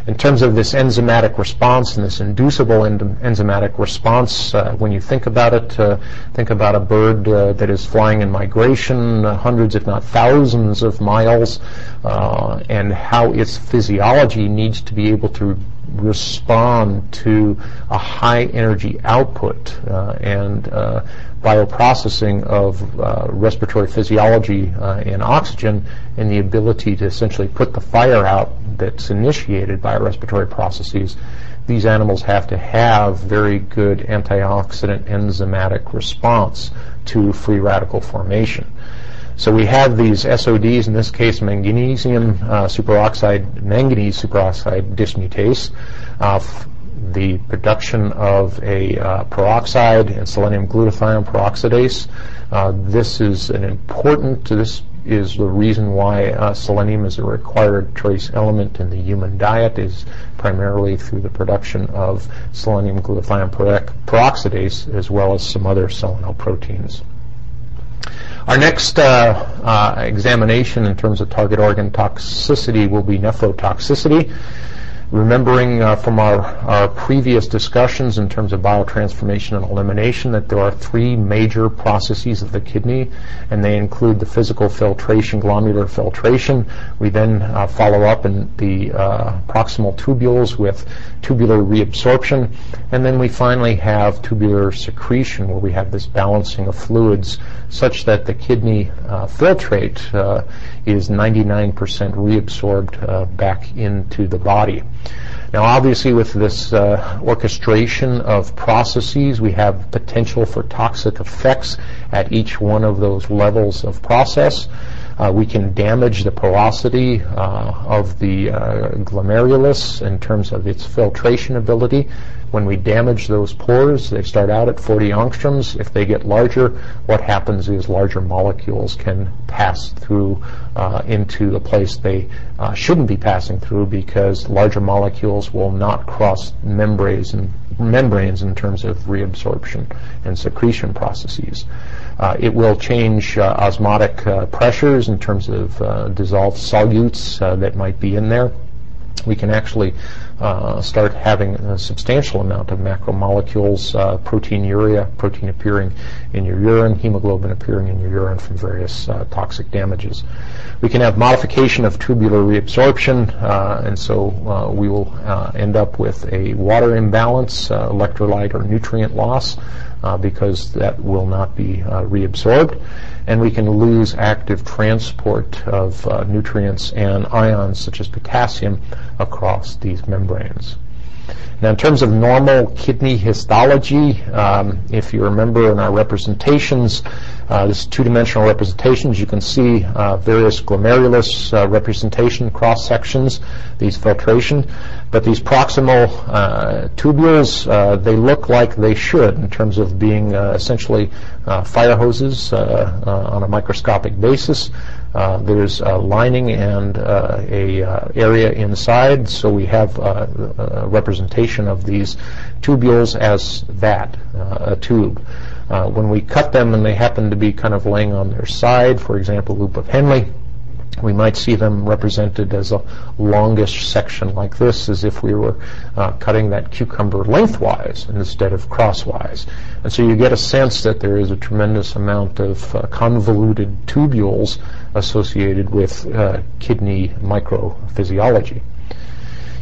In terms of this enzymatic response and this inducible enzymatic response, uh, when you think about it, uh, think about a bird uh, that is flying in migration hundreds, if not thousands of miles, and how its physiology needs to be able to respond to a high energy output uh, and bioprocessing of uh, respiratory physiology uh, and oxygen and the ability to essentially put the fire out that's initiated by respiratory processes, these animals have to have very good antioxidant enzymatic response to free radical formation. So we have these SODs, in this case magnesium uh, superoxide, manganese superoxide dismutase, uh, the production of a uh, peroxide and selenium glutathione peroxidase. Uh, this is an important, this is the reason why uh, selenium is a required trace element in the human diet is primarily through the production of selenium glutathione peroxidase as well as some other selenol proteins. Our next uh, uh, examination in terms of target organ toxicity will be nephrotoxicity remembering uh, from our, our previous discussions in terms of biotransformation and elimination that there are three major processes of the kidney, and they include the physical filtration, glomerular filtration. We then uh, follow up in the uh, proximal tubules with tubular reabsorption, and then we finally have tubular secretion, where we have this balancing of fluids such that the kidney uh, filtrate uh, is 99% reabsorbed uh, back into the body. Now, obviously, with this uh, orchestration of processes, we have potential for toxic effects at each one of those levels of process. Uh, we can damage the porosity uh, of the uh, glomerulus in terms of its filtration ability. When we damage those pores, they start out at 40 angstroms. If they get larger, what happens is larger molecules can pass through uh, into a place they shouldn't be passing through because larger molecules will not cross membranes and membranes in terms of reabsorption and secretion processes. Uh, it will change uh, osmotic uh, pressures in terms of uh, dissolved solutes uh, that might be in there. We can actually uh, start having a substantial amount of macromolecules, proteinuria, protein appearing in your urine, hemoglobin appearing in your urine from various toxic damages. We can have modification of tubular reabsorption, and so we will end up with a water imbalance, electrolyte or nutrient loss, because that will not be reabsorbed and we can lose active transport of uh, nutrients and ions such as potassium across these membranes. Now, in terms of normal kidney histology, um, if you remember in our representations, uh, this two-dimensional representations, you can see uh, various glomerulus uh, representation cross sections, these filtration, but these proximal uh, tubules, uh, they look like they should in terms of being uh, essentially fire hoses on a microscopic basis. There's lining and a area inside, so we have a representation of these tubules as that, a tube. When we cut them and they happen to be kind of laying on their side, for example, loop of Henle, we might see them represented as a longish section like this, as if we were uh, cutting that cucumber lengthwise instead of crosswise. And so you get a sense that there is a tremendous amount of uh, convoluted tubules associated with uh, kidney microphysiology.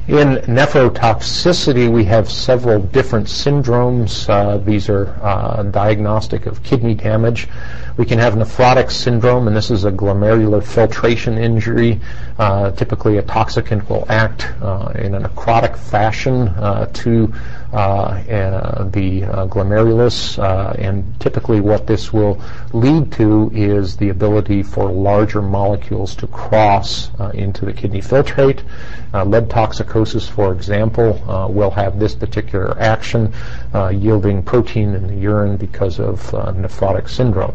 In nephrotoxicity, we have several different syndromes. Uh, these are uh, diagnostic of kidney damage. We can have nephrotic syndrome, and this is a glomerular filtration injury. Uh, typically, a toxicant will act uh, in a necrotic fashion uh, to uh, the glomerulus, and typically what this will lead to is the ability for larger molecules to cross into the kidney filtrate. lead toxicosis, for example, uh, will have this particular action, uh, yielding protein in the urine because of uh, nephrotic syndrome.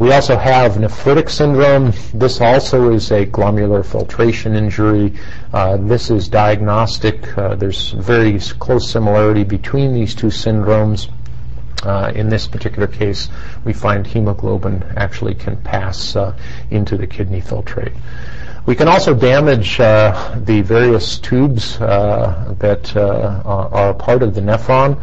We also have nephritic syndrome. This also is a glomerular filtration injury. Uh, this is diagnostic. Uh, there's very close similarity between these two syndromes. Uh, in this particular case, we find hemoglobin actually can pass uh, into the kidney filtrate. We can also damage uh, the various tubes uh, that uh, are part of the nephron.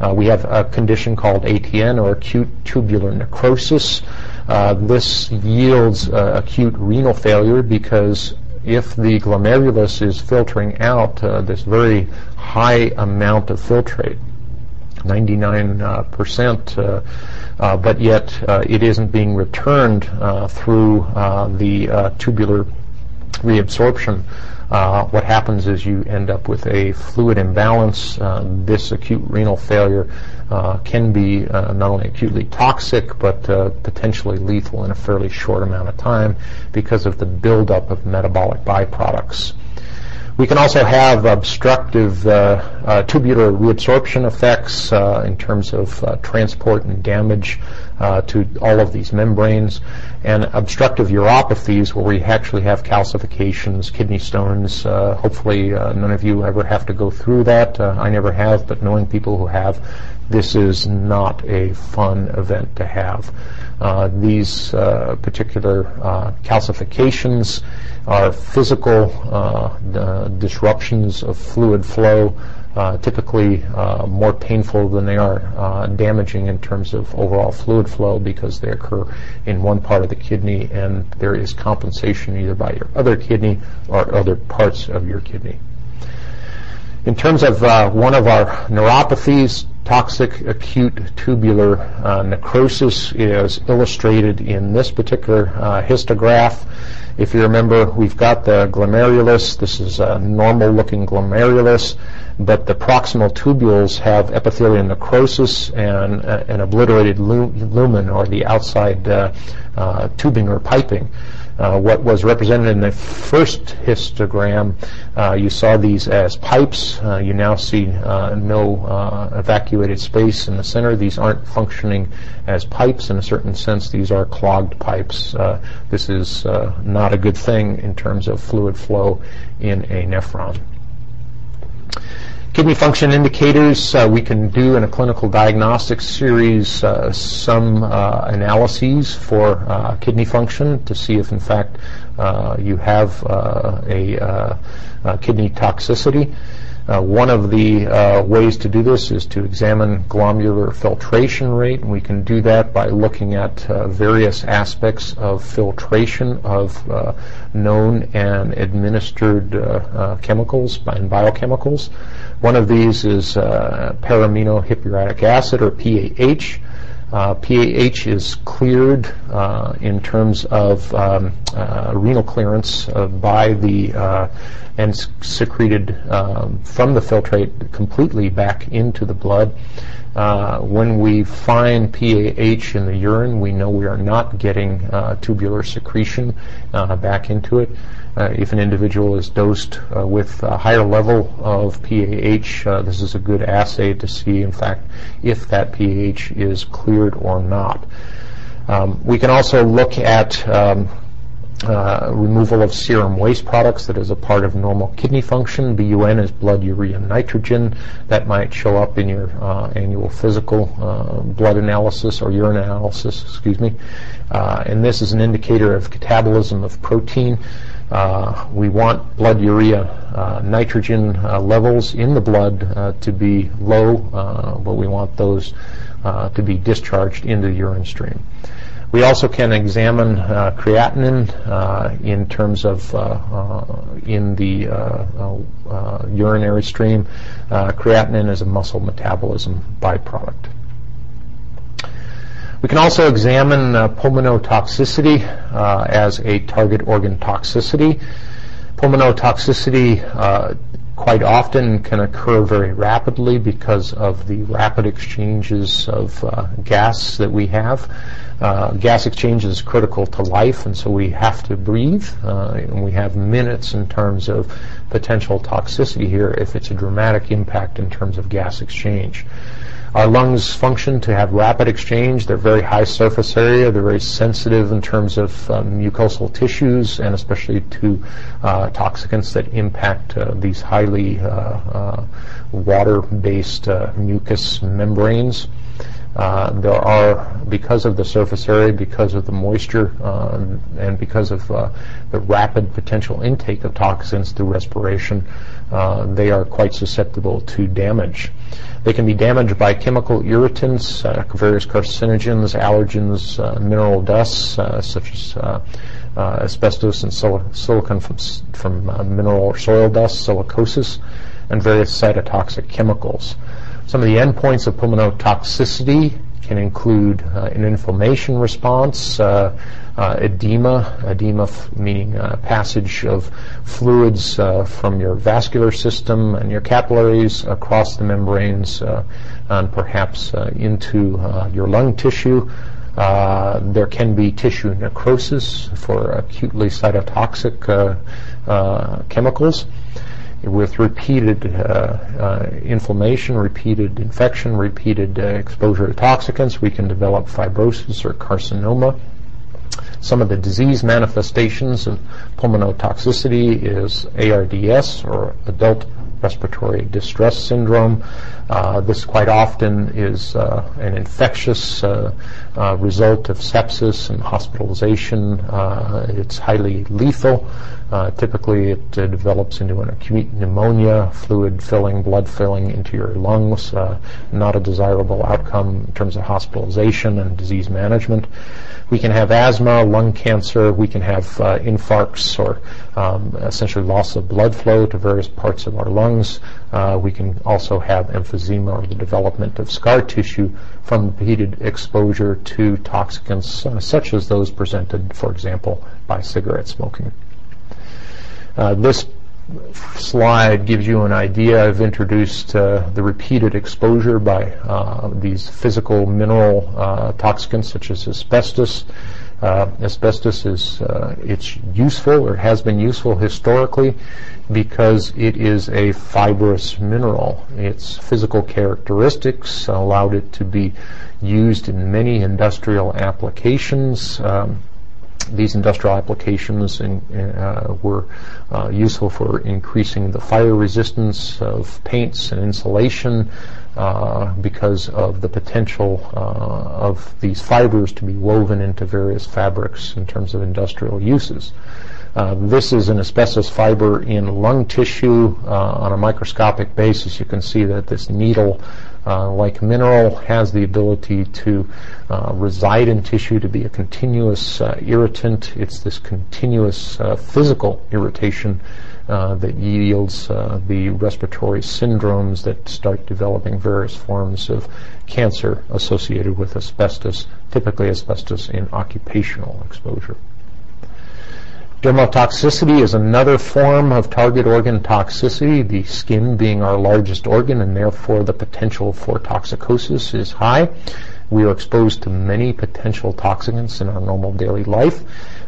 Uh, we have a condition called ATN or acute tubular necrosis. Uh, this yields uh, acute renal failure because if the glomerulus is filtering out uh, this very high amount of filtrate, 99%, uh, uh, but yet it isn't being returned through the tubular reabsorption, uh, what happens is you end up with a fluid imbalance. Uh, this acute renal failure uh, can be uh, not only acutely toxic but uh, potentially lethal in a fairly short amount of time because of the buildup of metabolic byproducts. We can also have obstructive uh, uh tubular reabsorption effects uh, in terms of uh, transport and damage to all of these membranes. And obstructive uropathies, where we actually have calcifications, kidney stones. hopefully, none of you ever have to go through that. I never have, but knowing people who have, this is not a fun event to have. Uh, these uh, particular uh, calcifications are physical disruptions of fluid flow, typically more painful than they are damaging in terms of overall fluid flow because they occur in one part of the kidney and there is compensation either by your other kidney or other parts of your kidney. In terms of uh, one of our neuropathies, toxic acute tubular uh, necrosis is illustrated in this particular uh, histograph. If you remember, we've got the glomerulus. This is a normal-looking glomerulus, but the proximal tubules have epithelial necrosis and uh, an obliterated lumen, or the outside uh, uh, tubing or piping. Uh, what was represented in the first histogram, uh, you saw these as pipes. Uh, you now see uh, no uh, evacuated space in the center. These aren't functioning as pipes in a certain sense. These are clogged pipes. this is not a good thing in terms of fluid flow in a nephron. Kidney function indicators, uh, we can do in a clinical diagnostic series uh, some uh, analyses for uh, kidney function to see if in fact uh, you have uh, a, a, kidney toxicity. Uh, one of the uh, ways to do this is to examine glomerular filtration rate, and we can do that by looking at uh, various aspects of filtration of known and administered chemicals and biochemicals. One of these is uh, acid, or PAH. Uh, PAH is cleared uh, in terms of um, uh, renal clearance uh, by the uh, and secreted um, from the filtrate completely back into the blood. Uh, when we find PAH in the urine, we know we are not getting tubular secretion back into it. Uh, if an individual is dosed uh, with a higher level of PAH, uh, this is a good assay to see, in fact, if that PAH is cleared or not. Um, we can also look at um, uh, removal of serum waste products that is a part of normal kidney function. BUN is blood urea nitrogen. That might show up in your uh, annual physical uh, blood analysis or urine analysis, excuse me. and this is an indicator of catabolism of protein. Uh, we want blood urea uh, nitrogen uh, levels in the blood uh, to be low, uh, but we want those uh, to be discharged into the urine stream. We also can examine uh, creatinine uh, in terms of uh, in the urinary stream. creatinine is a muscle metabolism byproduct. We can also examine uh, pulmonotoxicity uh, as a target organ toxicity. Pulmonotoxicity uh, quite often can occur very rapidly because of the rapid exchanges of uh, gas that we have. Uh, gas exchange is critical to life, and so we have to breathe, uh, and we have minutes in terms of potential toxicity here if it's a dramatic impact in terms of gas exchange. Our lungs function to have rapid exchange. They're very high surface area. They're very sensitive in terms of um, mucosal tissues and especially to uh, toxicants that impact uh, these highly uh, uh water-based uh, mucous membranes. Uh, there are, because of the surface area, because of the moisture, and because of the rapid potential intake of toxins through respiration, they are quite susceptible to damage. They can be damaged by chemical irritants, uh, various carcinogens, allergens, uh, mineral dusts, uh, such as uh, uh, asbestos and sil- silicon from, from mineral or soil dust, silicosis, and various cytotoxic chemicals. Some of the endpoints of pulmonotoxicity can include an inflammation response, uh, edema, edema f- meaning uh, passage of fluids uh, from your vascular system and your capillaries across the membranes uh, and perhaps uh, into uh, your lung tissue. there can be tissue necrosis for acutely cytotoxic chemicals. With repeated uh, uh, inflammation, repeated infection, repeated uh, exposure to toxicants, we can develop fibrosis or carcinoma. Some of the disease manifestations of pulmonotoxicity is ARDS or adult respiratory distress syndrome. Uh, this quite often is uh, an infectious uh, uh result of sepsis and hospitalization. Uh, it's highly lethal. Uh, typically, it develops into an acute pneumonia, fluid filling, blood filling into your lungs. not a desirable outcome in terms of hospitalization and disease management. We can have asthma, lung cancer. We can have infarcts or um, essentially loss of blood flow to various parts of our lungs. Uh, we can also have emphysema or the development of scar tissue from repeated exposure to toxicants uh, such as those presented, for example, by cigarette smoking. Uh, this slide gives you an idea. I've introduced uh, the repeated exposure by uh, these physical mineral uh, toxicants such as asbestos. Uh, asbestos is uh, it's useful or has been useful historically because it is a fibrous mineral. Its physical characteristics allowed it to be used in many industrial applications. Um, these industrial applications in, uh, were uh, useful for increasing the fire resistance of paints and insulation uh, because of the potential uh, of these fibers to be woven into various fabrics in terms of industrial uses. Uh, this is an asbestos fiber in lung tissue. Uh, on a microscopic basis, you can see that this needle uh, like mineral has the ability to uh, reside in tissue to be a continuous uh, irritant. It's this continuous physical irritation uh, that yields the respiratory syndromes that start developing various forms of cancer associated with asbestos, typically asbestos in occupational exposure. Dermotoxicity is another form of target organ toxicity, the skin being our largest organ and therefore the potential for toxicosis is high. We are exposed to many potential toxicants in our normal daily life.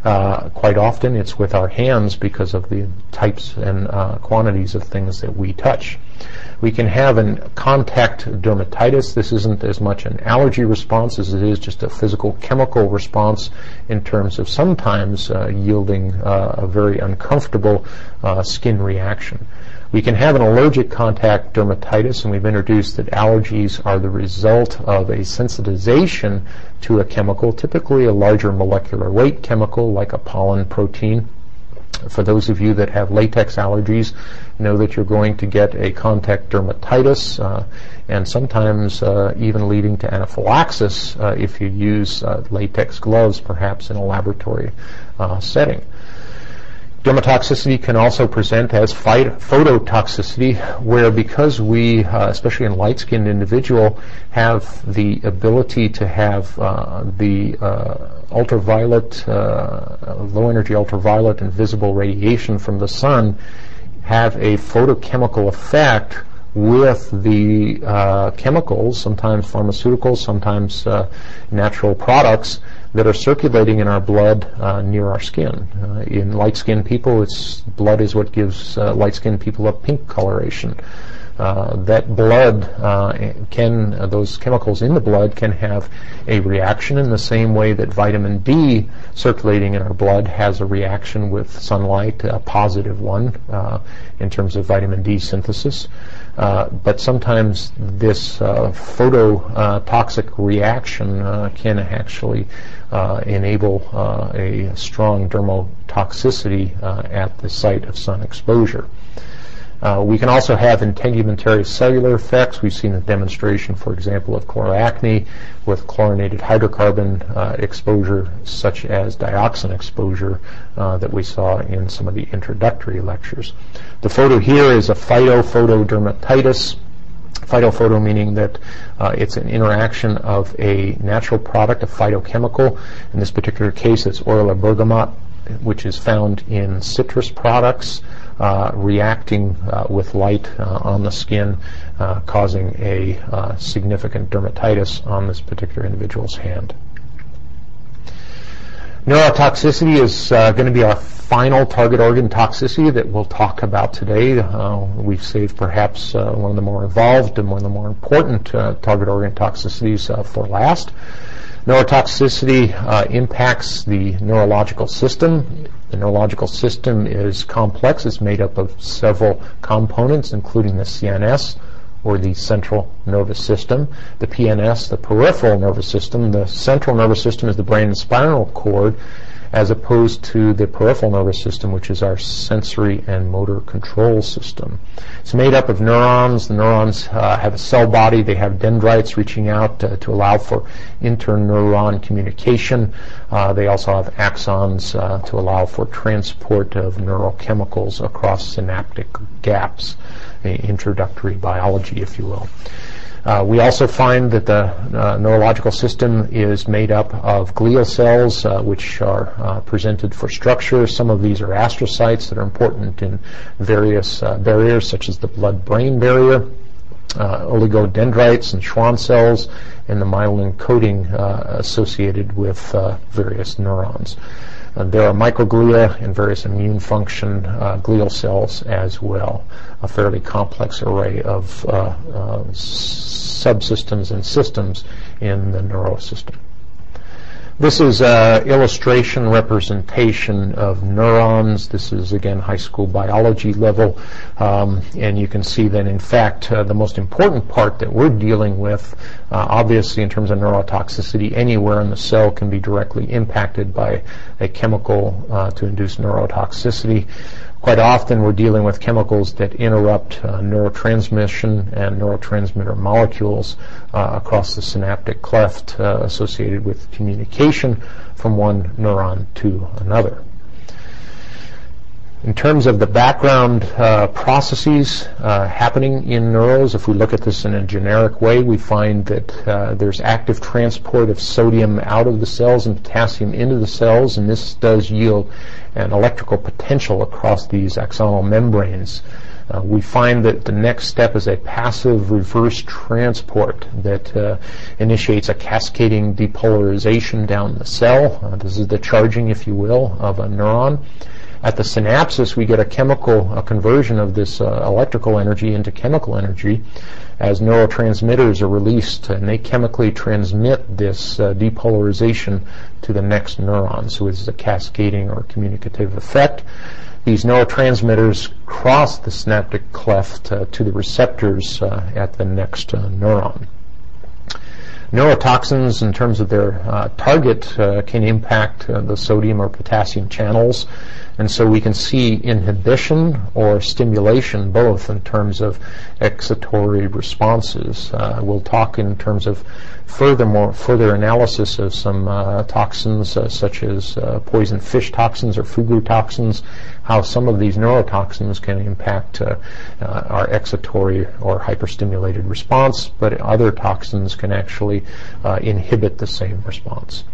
Uh, quite often it's with our hands because of the types and uh, quantities of things that we touch. We can have a contact dermatitis. This isn't as much an allergy response as it is just a physical chemical response in terms of sometimes uh, yielding uh, a very uncomfortable uh, skin reaction. We can have an allergic contact dermatitis, and we've introduced that allergies are the result of a sensitization to a chemical, typically a larger molecular weight chemical like a pollen protein. For those of you that have latex allergies, know that you're going to get a contact dermatitis uh, and sometimes uh, even leading to anaphylaxis uh, if you use uh, latex gloves, perhaps in a laboratory uh, setting. Dermatoxicity can also present as phototoxicity, where because we, uh, especially in light-skinned individual, have the ability to have uh, the uh, ultraviolet, uh, low-energy ultraviolet and visible radiation from the sun have a photochemical effect with the uh, chemicals, sometimes pharmaceuticals, sometimes uh, natural products that are circulating in our blood uh, near our skin. Uh, in light-skinned people, it's blood is what gives uh, light-skinned people a pink coloration. Uh, that blood uh, can uh, those chemicals in the blood can have a reaction in the same way that vitamin D circulating in our blood has a reaction with sunlight, a positive one in terms of vitamin D synthesis. Uh, but sometimes this uh, phototoxic reaction uh, can actually enable a strong dermotoxicity at the site of sun exposure. Uh, we can also have integumentary cellular effects. We've seen a demonstration, for example, of chloracne with chlorinated hydrocarbon uh, exposure, such as dioxin exposure uh, that we saw in some of the introductory lectures. The photo here is a phytophotodermatitis. Phytophoto meaning that uh, it's an interaction of a natural product, a phytochemical. In this particular case, it's oil bergamot, which is found in citrus products reacting uh, with light uh, on the skin, uh, causing a uh, significant dermatitis on this particular individual's hand. Neurotoxicity is uh, going to be our final target organ toxicity that we'll talk about today. Uh, we've saved perhaps uh, one of the more involved and one of the more important uh, target organ toxicities uh, for last. Neurotoxicity uh, impacts the neurological system. The neurological system is complex. It's made up of several components, including the CNS, or the central nervous system. The PNS, the peripheral nervous system. The central nervous system is the brain and spinal cord, as opposed to the peripheral nervous system, which is our sensory and motor control system. It's made up of neurons. The neurons uh, have a cell body. They have dendrites reaching out uh, to allow for interneuron communication. Uh, they also have axons uh, to allow for transport of neurochemicals across synaptic gaps introductory biology, if you will. Uh, we also find that the uh, neurological system is made up of glial cells, uh, which are uh, presented for structure. Some of these are astrocytes that are important in various uh, barriers, such as the blood-brain barrier. Uh, oligodendrites and Schwann cells, and the myelin coating associated with various neurons. Uh, there are microglia and various immune function uh, glial cells as well. A fairly complex array of uh, subsystems and systems in the neurosystem. This is an illustration representation of neurons. This is again high school biology level, um, and you can see that in fact uh, the most important part that we're dealing with, uh, obviously in terms of neurotoxicity, anywhere in the cell can be directly impacted by a chemical uh, to induce neurotoxicity. Quite often we're dealing with chemicals that interrupt uh, neurotransmission and neurotransmitter molecules uh, across the synaptic cleft uh, associated with communication from one neuron to another. In terms of the background uh, processes uh, happening in neurons, if we look at this in a generic way, we find that uh, there's active transport of sodium out of the cells and potassium into the cells, and this does yield an electrical potential across these axonal membranes. Uh, we find that the next step is a passive reverse transport that uh, initiates a cascading depolarization down the cell. Uh, this is the charging, if you will, of a neuron. At the synapses, we get a chemical a conversion of this uh, electrical energy into chemical energy as neurotransmitters are released and they chemically transmit this uh, depolarization to the next neuron. So it's a cascading or communicative effect. These neurotransmitters cross the synaptic cleft uh, to the receptors uh, at the next uh, neuron. Neurotoxins, in terms of their uh, target, uh, can impact uh, the sodium or potassium channels. And so we can see inhibition or stimulation both in terms of excitatory responses. Uh, we'll talk in terms of furthermore further analysis of some uh, toxins uh, such as uh, poison fish toxins or fugu toxins, how some of these neurotoxins can impact uh, uh, our excitatory or hyperstimulated response, but other toxins can actually inhibit the same response.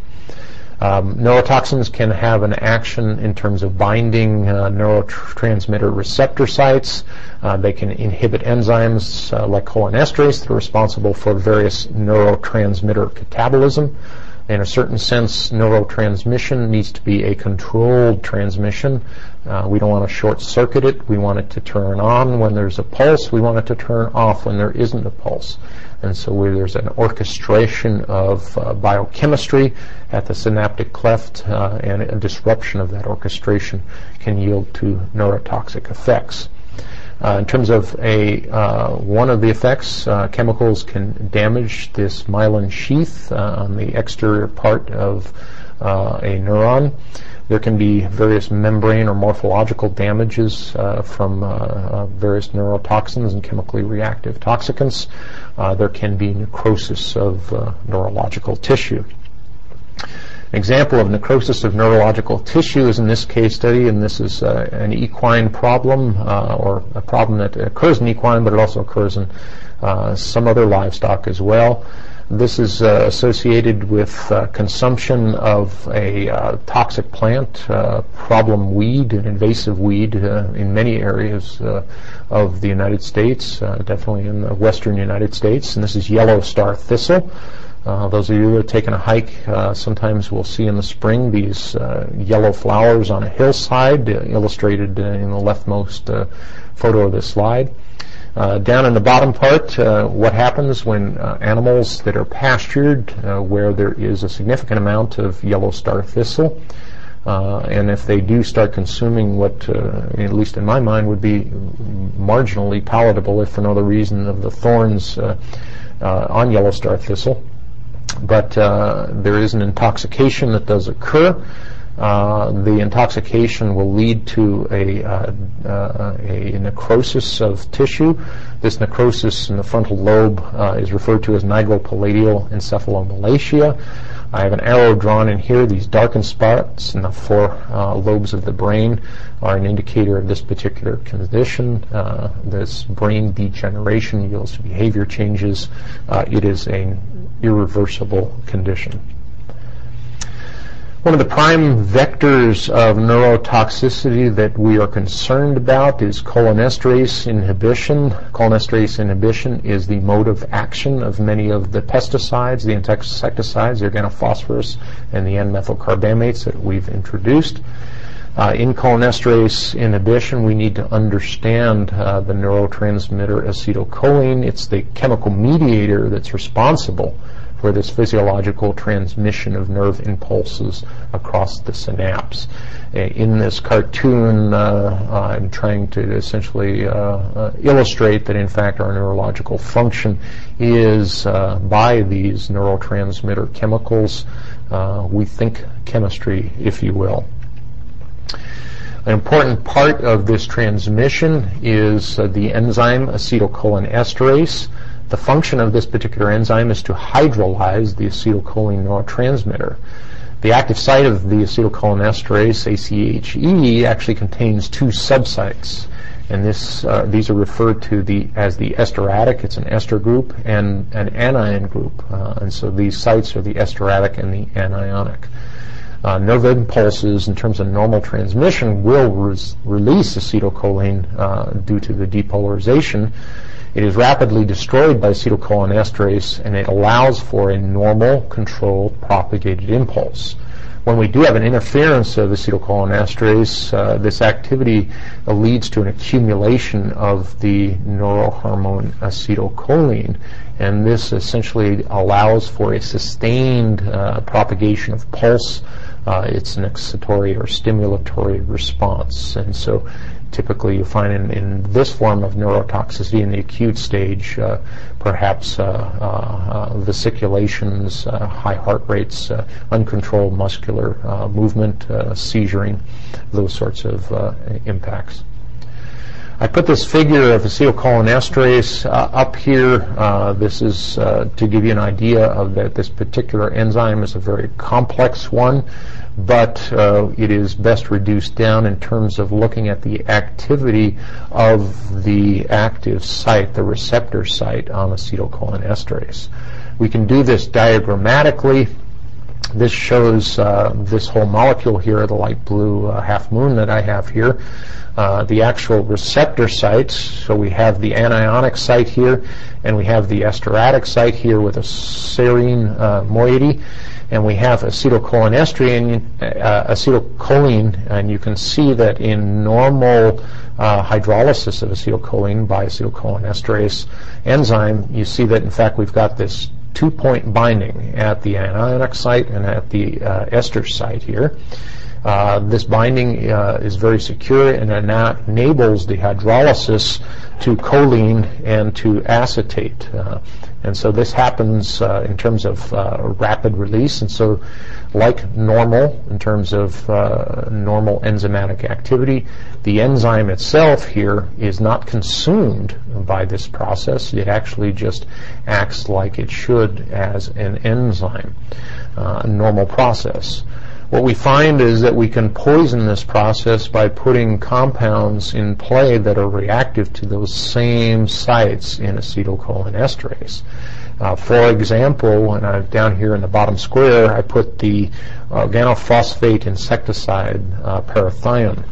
Um, neurotoxins can have an action in terms of binding uh, neurotransmitter receptor sites. Uh, they can inhibit enzymes uh, like cholinesterase that are responsible for various neurotransmitter catabolism. In a certain sense, neurotransmission needs to be a controlled transmission. Uh, we don't want to short circuit it. We want it to turn on when there's a pulse. We want it to turn off when there isn't a pulse. And so there's an orchestration of uh, biochemistry at the synaptic cleft, uh, and a disruption of that orchestration can yield to neurotoxic effects. Uh, in terms of a uh, one of the effects, uh, chemicals can damage this myelin sheath uh, on the exterior part of a neuron. There can be various membrane or morphological damages uh, from uh, uh, various neurotoxins and chemically reactive toxicants. Uh, there can be necrosis of uh, neurological tissue. An example of necrosis of neurological tissue is in this case study, and this is uh, an equine problem, uh, or a problem that occurs in equine, but it also occurs in uh, some other livestock as well. This is uh, associated with uh, consumption of a uh, toxic plant, uh, problem weed, an invasive weed uh, in many areas of the United States, definitely in the western United States. And this is yellow star thistle. Uh, those of you who have taken a hike uh, sometimes will see in the spring these uh, yellow flowers on a hillside, illustrated in the leftmost photo of this slide. Uh, down in the bottom part, uh, what happens when uh, animals that are pastured, uh, where there is a significant amount of yellow star thistle, and if they do start consuming what, at least in my mind, would be marginally palatable, if for no other reason, of the thorns on yellow star thistle, but uh, there is an intoxication that does occur. Uh, the intoxication will lead to a, uh, uh, a, necrosis of tissue. This necrosis in the frontal lobe uh, is referred to as nigropalatal encephalomalacia. I have an arrow drawn in here. These darkened spots in the four uh, lobes of the brain are an indicator of this particular condition. Uh, this brain degeneration yields to behavior changes. Uh, it is an irreversible condition. One of the prime vectors of neurotoxicity that we are concerned about is cholinesterase inhibition. Cholinesterase inhibition is the mode of action of many of the pesticides, the insecticides, the organophosphorus, and the N-methylcarbamates that we've introduced. Uh, in cholinesterase inhibition, we need to understand uh, the neurotransmitter acetylcholine. It's the chemical mediator that's responsible for this physiological transmission of nerve impulses across the synapse. Uh, in this cartoon, uh, I'm trying to essentially uh, uh, illustrate that in fact our neurological function is uh, by these neurotransmitter chemicals. we think chemistry, if you will. An important part of this transmission is the enzyme acetylcholinesterase. The function of this particular enzyme is to hydrolyze the acetylcholine neurotransmitter. The active site of the acetylcholinesterase, ACHE, actually contains two subsites. And this, uh, these are referred to the, as the esteratic, it's an ester group, and an anion group. Uh, and so these sites are the esteratic and the anionic. Uh, nerve impulses, in terms of normal transmission, will res- release acetylcholine uh, due to the depolarization it is rapidly destroyed by acetylcholinesterase and it allows for a normal, controlled, propagated impulse. When we do have an interference of acetylcholinesterase, uh, this activity uh, leads to an accumulation of the neurohormone acetylcholine, and this essentially allows for a sustained uh, propagation of pulse. Uh, it's an excitatory or stimulatory response, and so typically you find in, in, this form of neurotoxicity in the acute stage, uh, perhaps uh, uh, vesiculations, uh, high heart rates, uncontrolled muscular movement, seizuring, those sorts of impacts. I put this figure of acetylcholinesterase uh, up here. Uh, this is uh, to give you an idea of that this particular enzyme is a very complex one but uh, it is best reduced down in terms of looking at the activity of the active site, the receptor site on acetylcholinesterase. We can do this diagrammatically. This shows uh, this whole molecule here, the light blue uh, half moon that I have here. Uh, the actual receptor sites. So we have the anionic site here, and we have the esteratic site here with a serine uh, moiety and we have acetylcholinesterase, uh, acetylcholine, and you can see that in normal uh, hydrolysis of acetylcholine by acetylcholinesterase enzyme, you see that in fact we've got this two-point binding at the anionic site and at the uh, ester site here. Uh, this binding uh, is very secure and enables the hydrolysis to choline and to acetate. Uh, and so this happens uh, in terms of uh, rapid release. And so, like normal, in terms of normal enzymatic activity, the enzyme itself here is not consumed by this process. It actually just acts like it should as an enzyme, a normal process. What we find is that we can poison this process by putting compounds in play that are reactive to those same sites in acetylcholinesterase. Uh, for example, when I'm down here in the bottom square, I put the organophosphate insecticide uh, parathion.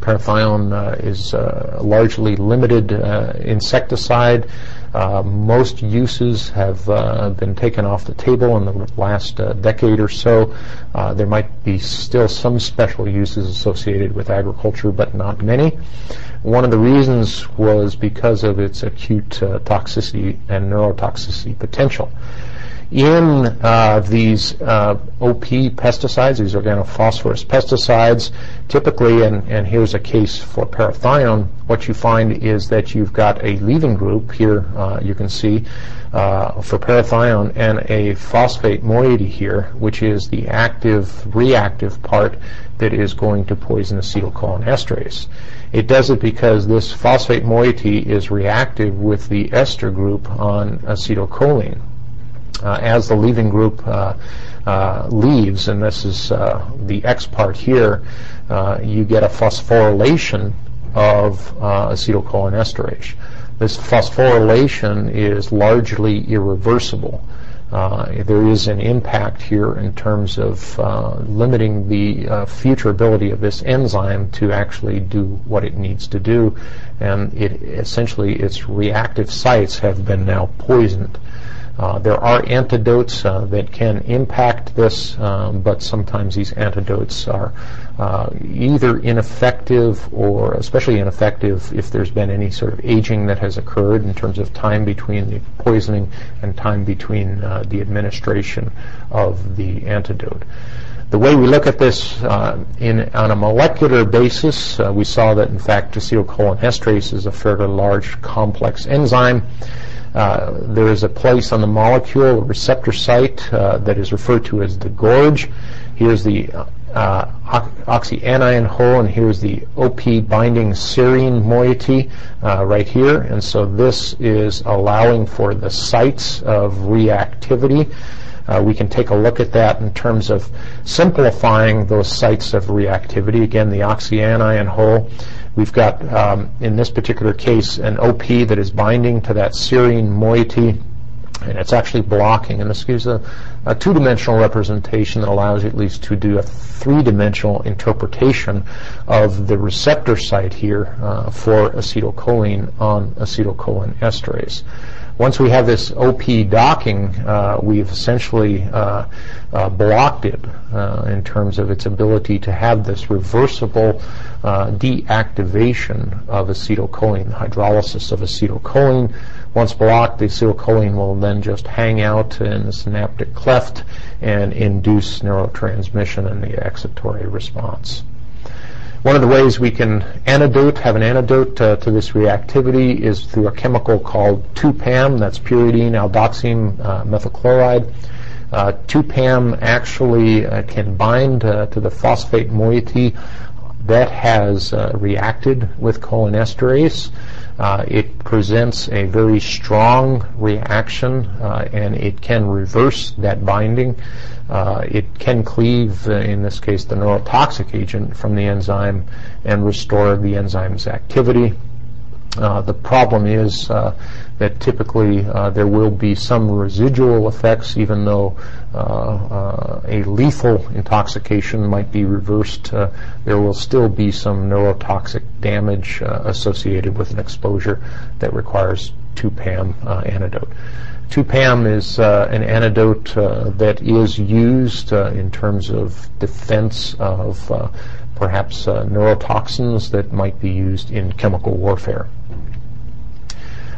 Parathion uh, is a largely limited uh, insecticide Uh, most uses have uh, been taken off the table in the last uh, decade or so. Uh, there might be still some special uses associated with agriculture, but not many. One of the reasons was because of its acute uh, toxicity and neurotoxicity potential in uh, these uh, OP pesticides, these organophosphorus pesticides, typically, and, and here's a case for parathion, what you find is that you've got a leaving group here, uh, you can see, uh, for parathion, and a phosphate moiety here, which is the active, reactive part that is going to poison acetylcholinesterase. It does it because this phosphate moiety is reactive with the ester group on acetylcholine as the leaving group uh, uh, leaves, and this is the X part here, you get a phosphorylation of uh acetylcholinesterase. This phosphorylation is largely irreversible. Uh, there is an impact here in terms of uh, limiting the uh, future ability of this enzyme to actually do what it needs to do, and it essentially its reactive sites have been now poisoned. Uh, there are antidotes uh, that can impact this, um, but sometimes these antidotes are uh, either ineffective or especially ineffective if there's been any sort of aging that has occurred in terms of time between the poisoning and time between the administration of the antidote. The way we look at this uh, in, on a molecular basis, uh, we saw that in fact acetylcholinesterase is a fairly large complex enzyme. Uh, there is a place on the molecule, a receptor site, uh, that is referred to as the gorge. Here's the uh, oxyanion hole, and here's the OP binding serine moiety right here. And so this is allowing for the sites of reactivity. Uh, we can take a look at that in terms of simplifying those sites of reactivity. Again, the oxyanion hole We've got, um, in this particular case, an OP that is binding to that serine moiety, and it's actually blocking. And this gives a, a two-dimensional representation that allows you at least to do a three-dimensional interpretation of the receptor site here uh, for acetylcholine on acetylcholine esterase. Once we have this OP docking, uh, we've essentially uh, uh, blocked it uh, in terms of its ability to have this reversible uh, deactivation of acetylcholine, the hydrolysis of acetylcholine. Once blocked, the acetylcholine will then just hang out in the synaptic cleft and induce neurotransmission and the excitatory response. One of the ways we can antidote, have an antidote uh, to this reactivity is through a chemical called 2-PAM, that's pyridine aldoxime uh, methylchloride. Uh, 2-PAM actually uh, can bind uh, to the phosphate moiety that has uh, reacted with cholinesterase. Uh, it presents a very strong reaction uh, and it can reverse that binding. Uh, it can cleave, uh, in this case, the neurotoxic agent from the enzyme and restore the enzyme's activity. Uh, the problem is uh, that typically uh, there will be some residual effects, even though uh, uh, a lethal intoxication might be reversed. Uh, there will still be some neurotoxic damage uh, associated with an exposure that requires 2-PAM uh, antidote. 2-PAM is an antidote that is used in terms of defense of perhaps neurotoxins that might be used in chemical warfare.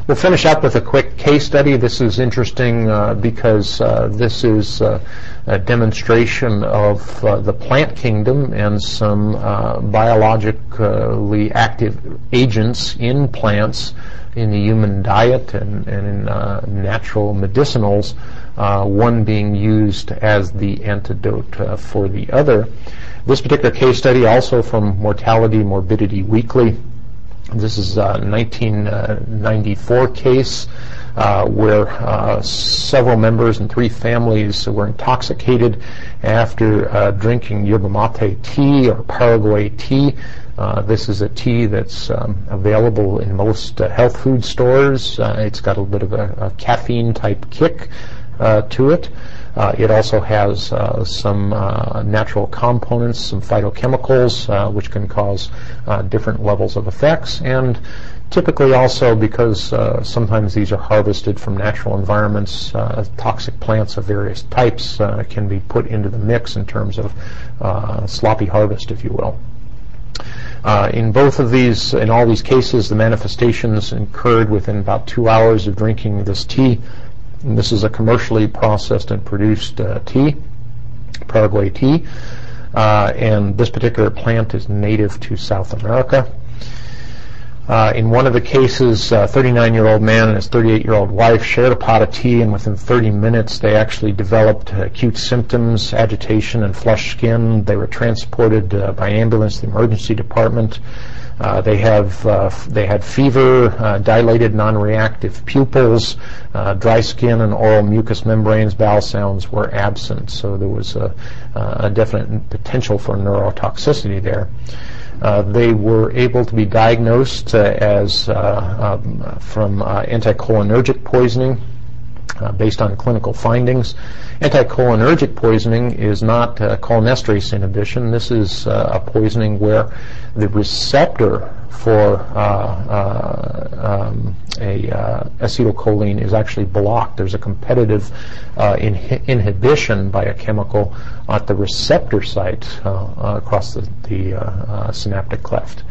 We'll finish up with a quick case study. This is interesting uh, because uh, this is uh, a demonstration of uh, the plant kingdom and some uh, biologically active agents in plants in the human diet and, and in uh, natural medicinals, one being used as the antidote for the other. This particular case study also from Mortality Morbidity Weekly this is a 1994 case uh, where uh, several members and three families were intoxicated after uh, drinking yerba mate tea or Paraguay tea. Uh, this is a tea that's um, available in most uh, health food stores. Uh, it's got a little bit of a, a caffeine type kick to it. Uh, it also has uh, some uh, natural components, some phytochemicals, uh, which can cause uh, different levels of effects, and typically also because uh, sometimes these are harvested from natural environments, toxic plants of various types can be put into the mix in terms of sloppy harvest, if you will. Uh, in both of these, in all these cases, the manifestations occurred within about two hours of drinking this tea. This is a commercially processed and produced uh, tea, Paraguay tea. Uh, and this particular plant is native to South America. Uh, in one of the cases, a 39-year-old man and his 38-year-old wife shared a pot of tea, and within 30 minutes, they actually developed acute symptoms, agitation, and flushed skin. They were transported uh, by ambulance to the emergency department. Uh, they have uh, they had fever, uh, dilated non-reactive pupils, uh, dry skin, and oral mucous membranes. Bowel sounds were absent, so there was a, a definite potential for neurotoxicity there. Uh, they were able to be diagnosed uh, as uh, um, from anticholinergic poisoning uh, based on clinical findings. Anticholinergic poisoning is not uh, cholinesterase inhibition. This is uh, a poisoning where the receptor for um, a acetylcholine is actually blocked. There's a competitive inhibition by a chemical at the receptor site across the, the synaptic cleft.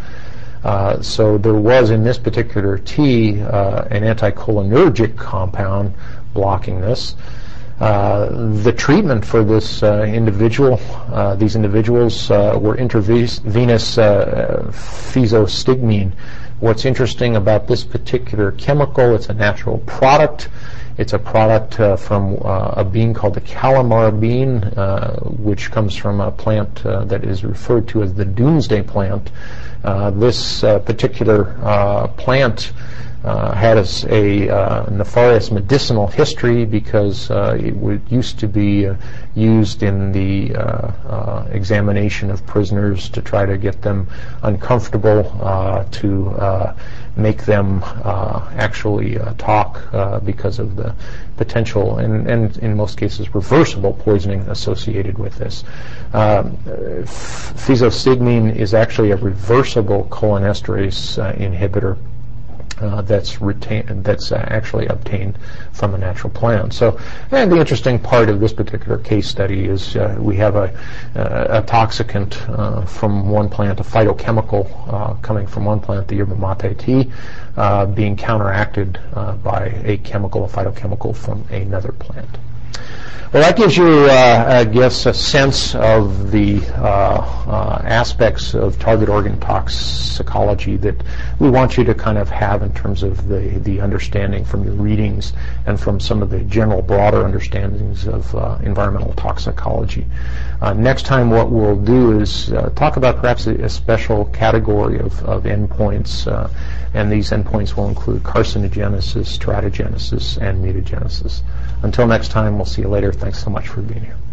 Uh, so there was in this particular tea uh, an anticholinergic compound blocking this. Uh, the treatment for this uh, individual, uh, these individuals uh, were intravenous physostigmine. What's interesting about this particular chemical, it's a natural product. It's a product uh, from uh, a bean called the Calomar bean, which comes from a plant that is referred to as the doomsday plant. this particular plant uh, had a, a uh, nefarious medicinal history because uh, it would, used to be uh, used in the uh, uh, examination of prisoners to try to get them uncomfortable, to make them actually talk because of the potential and, and in most cases reversible poisoning associated with this. Um, is actually a reversible cholinesterase inhibitor uh, that's retained, that's uh, actually obtained from a natural plant. So, and the interesting part of this particular case study is uh, we have a, a toxicant uh, from one plant, a phytochemical uh, coming from one plant, the yerba mate tea, uh, being counteracted by a chemical, a phytochemical from another plant. Well, that gives you, uh, I guess, a sense of the uh, uh, aspects of target organ toxicology that we want you to kind of have in terms of the, the understanding from your readings and from some of the general broader understandings of uh, environmental toxicology. Uh, next time what we'll do is uh, talk about perhaps a, a, special category of, of endpoints, and these endpoints will include carcinogenesis, teratogenesis, and mutagenesis. Until next time, we'll see you later. Thanks so much for being here.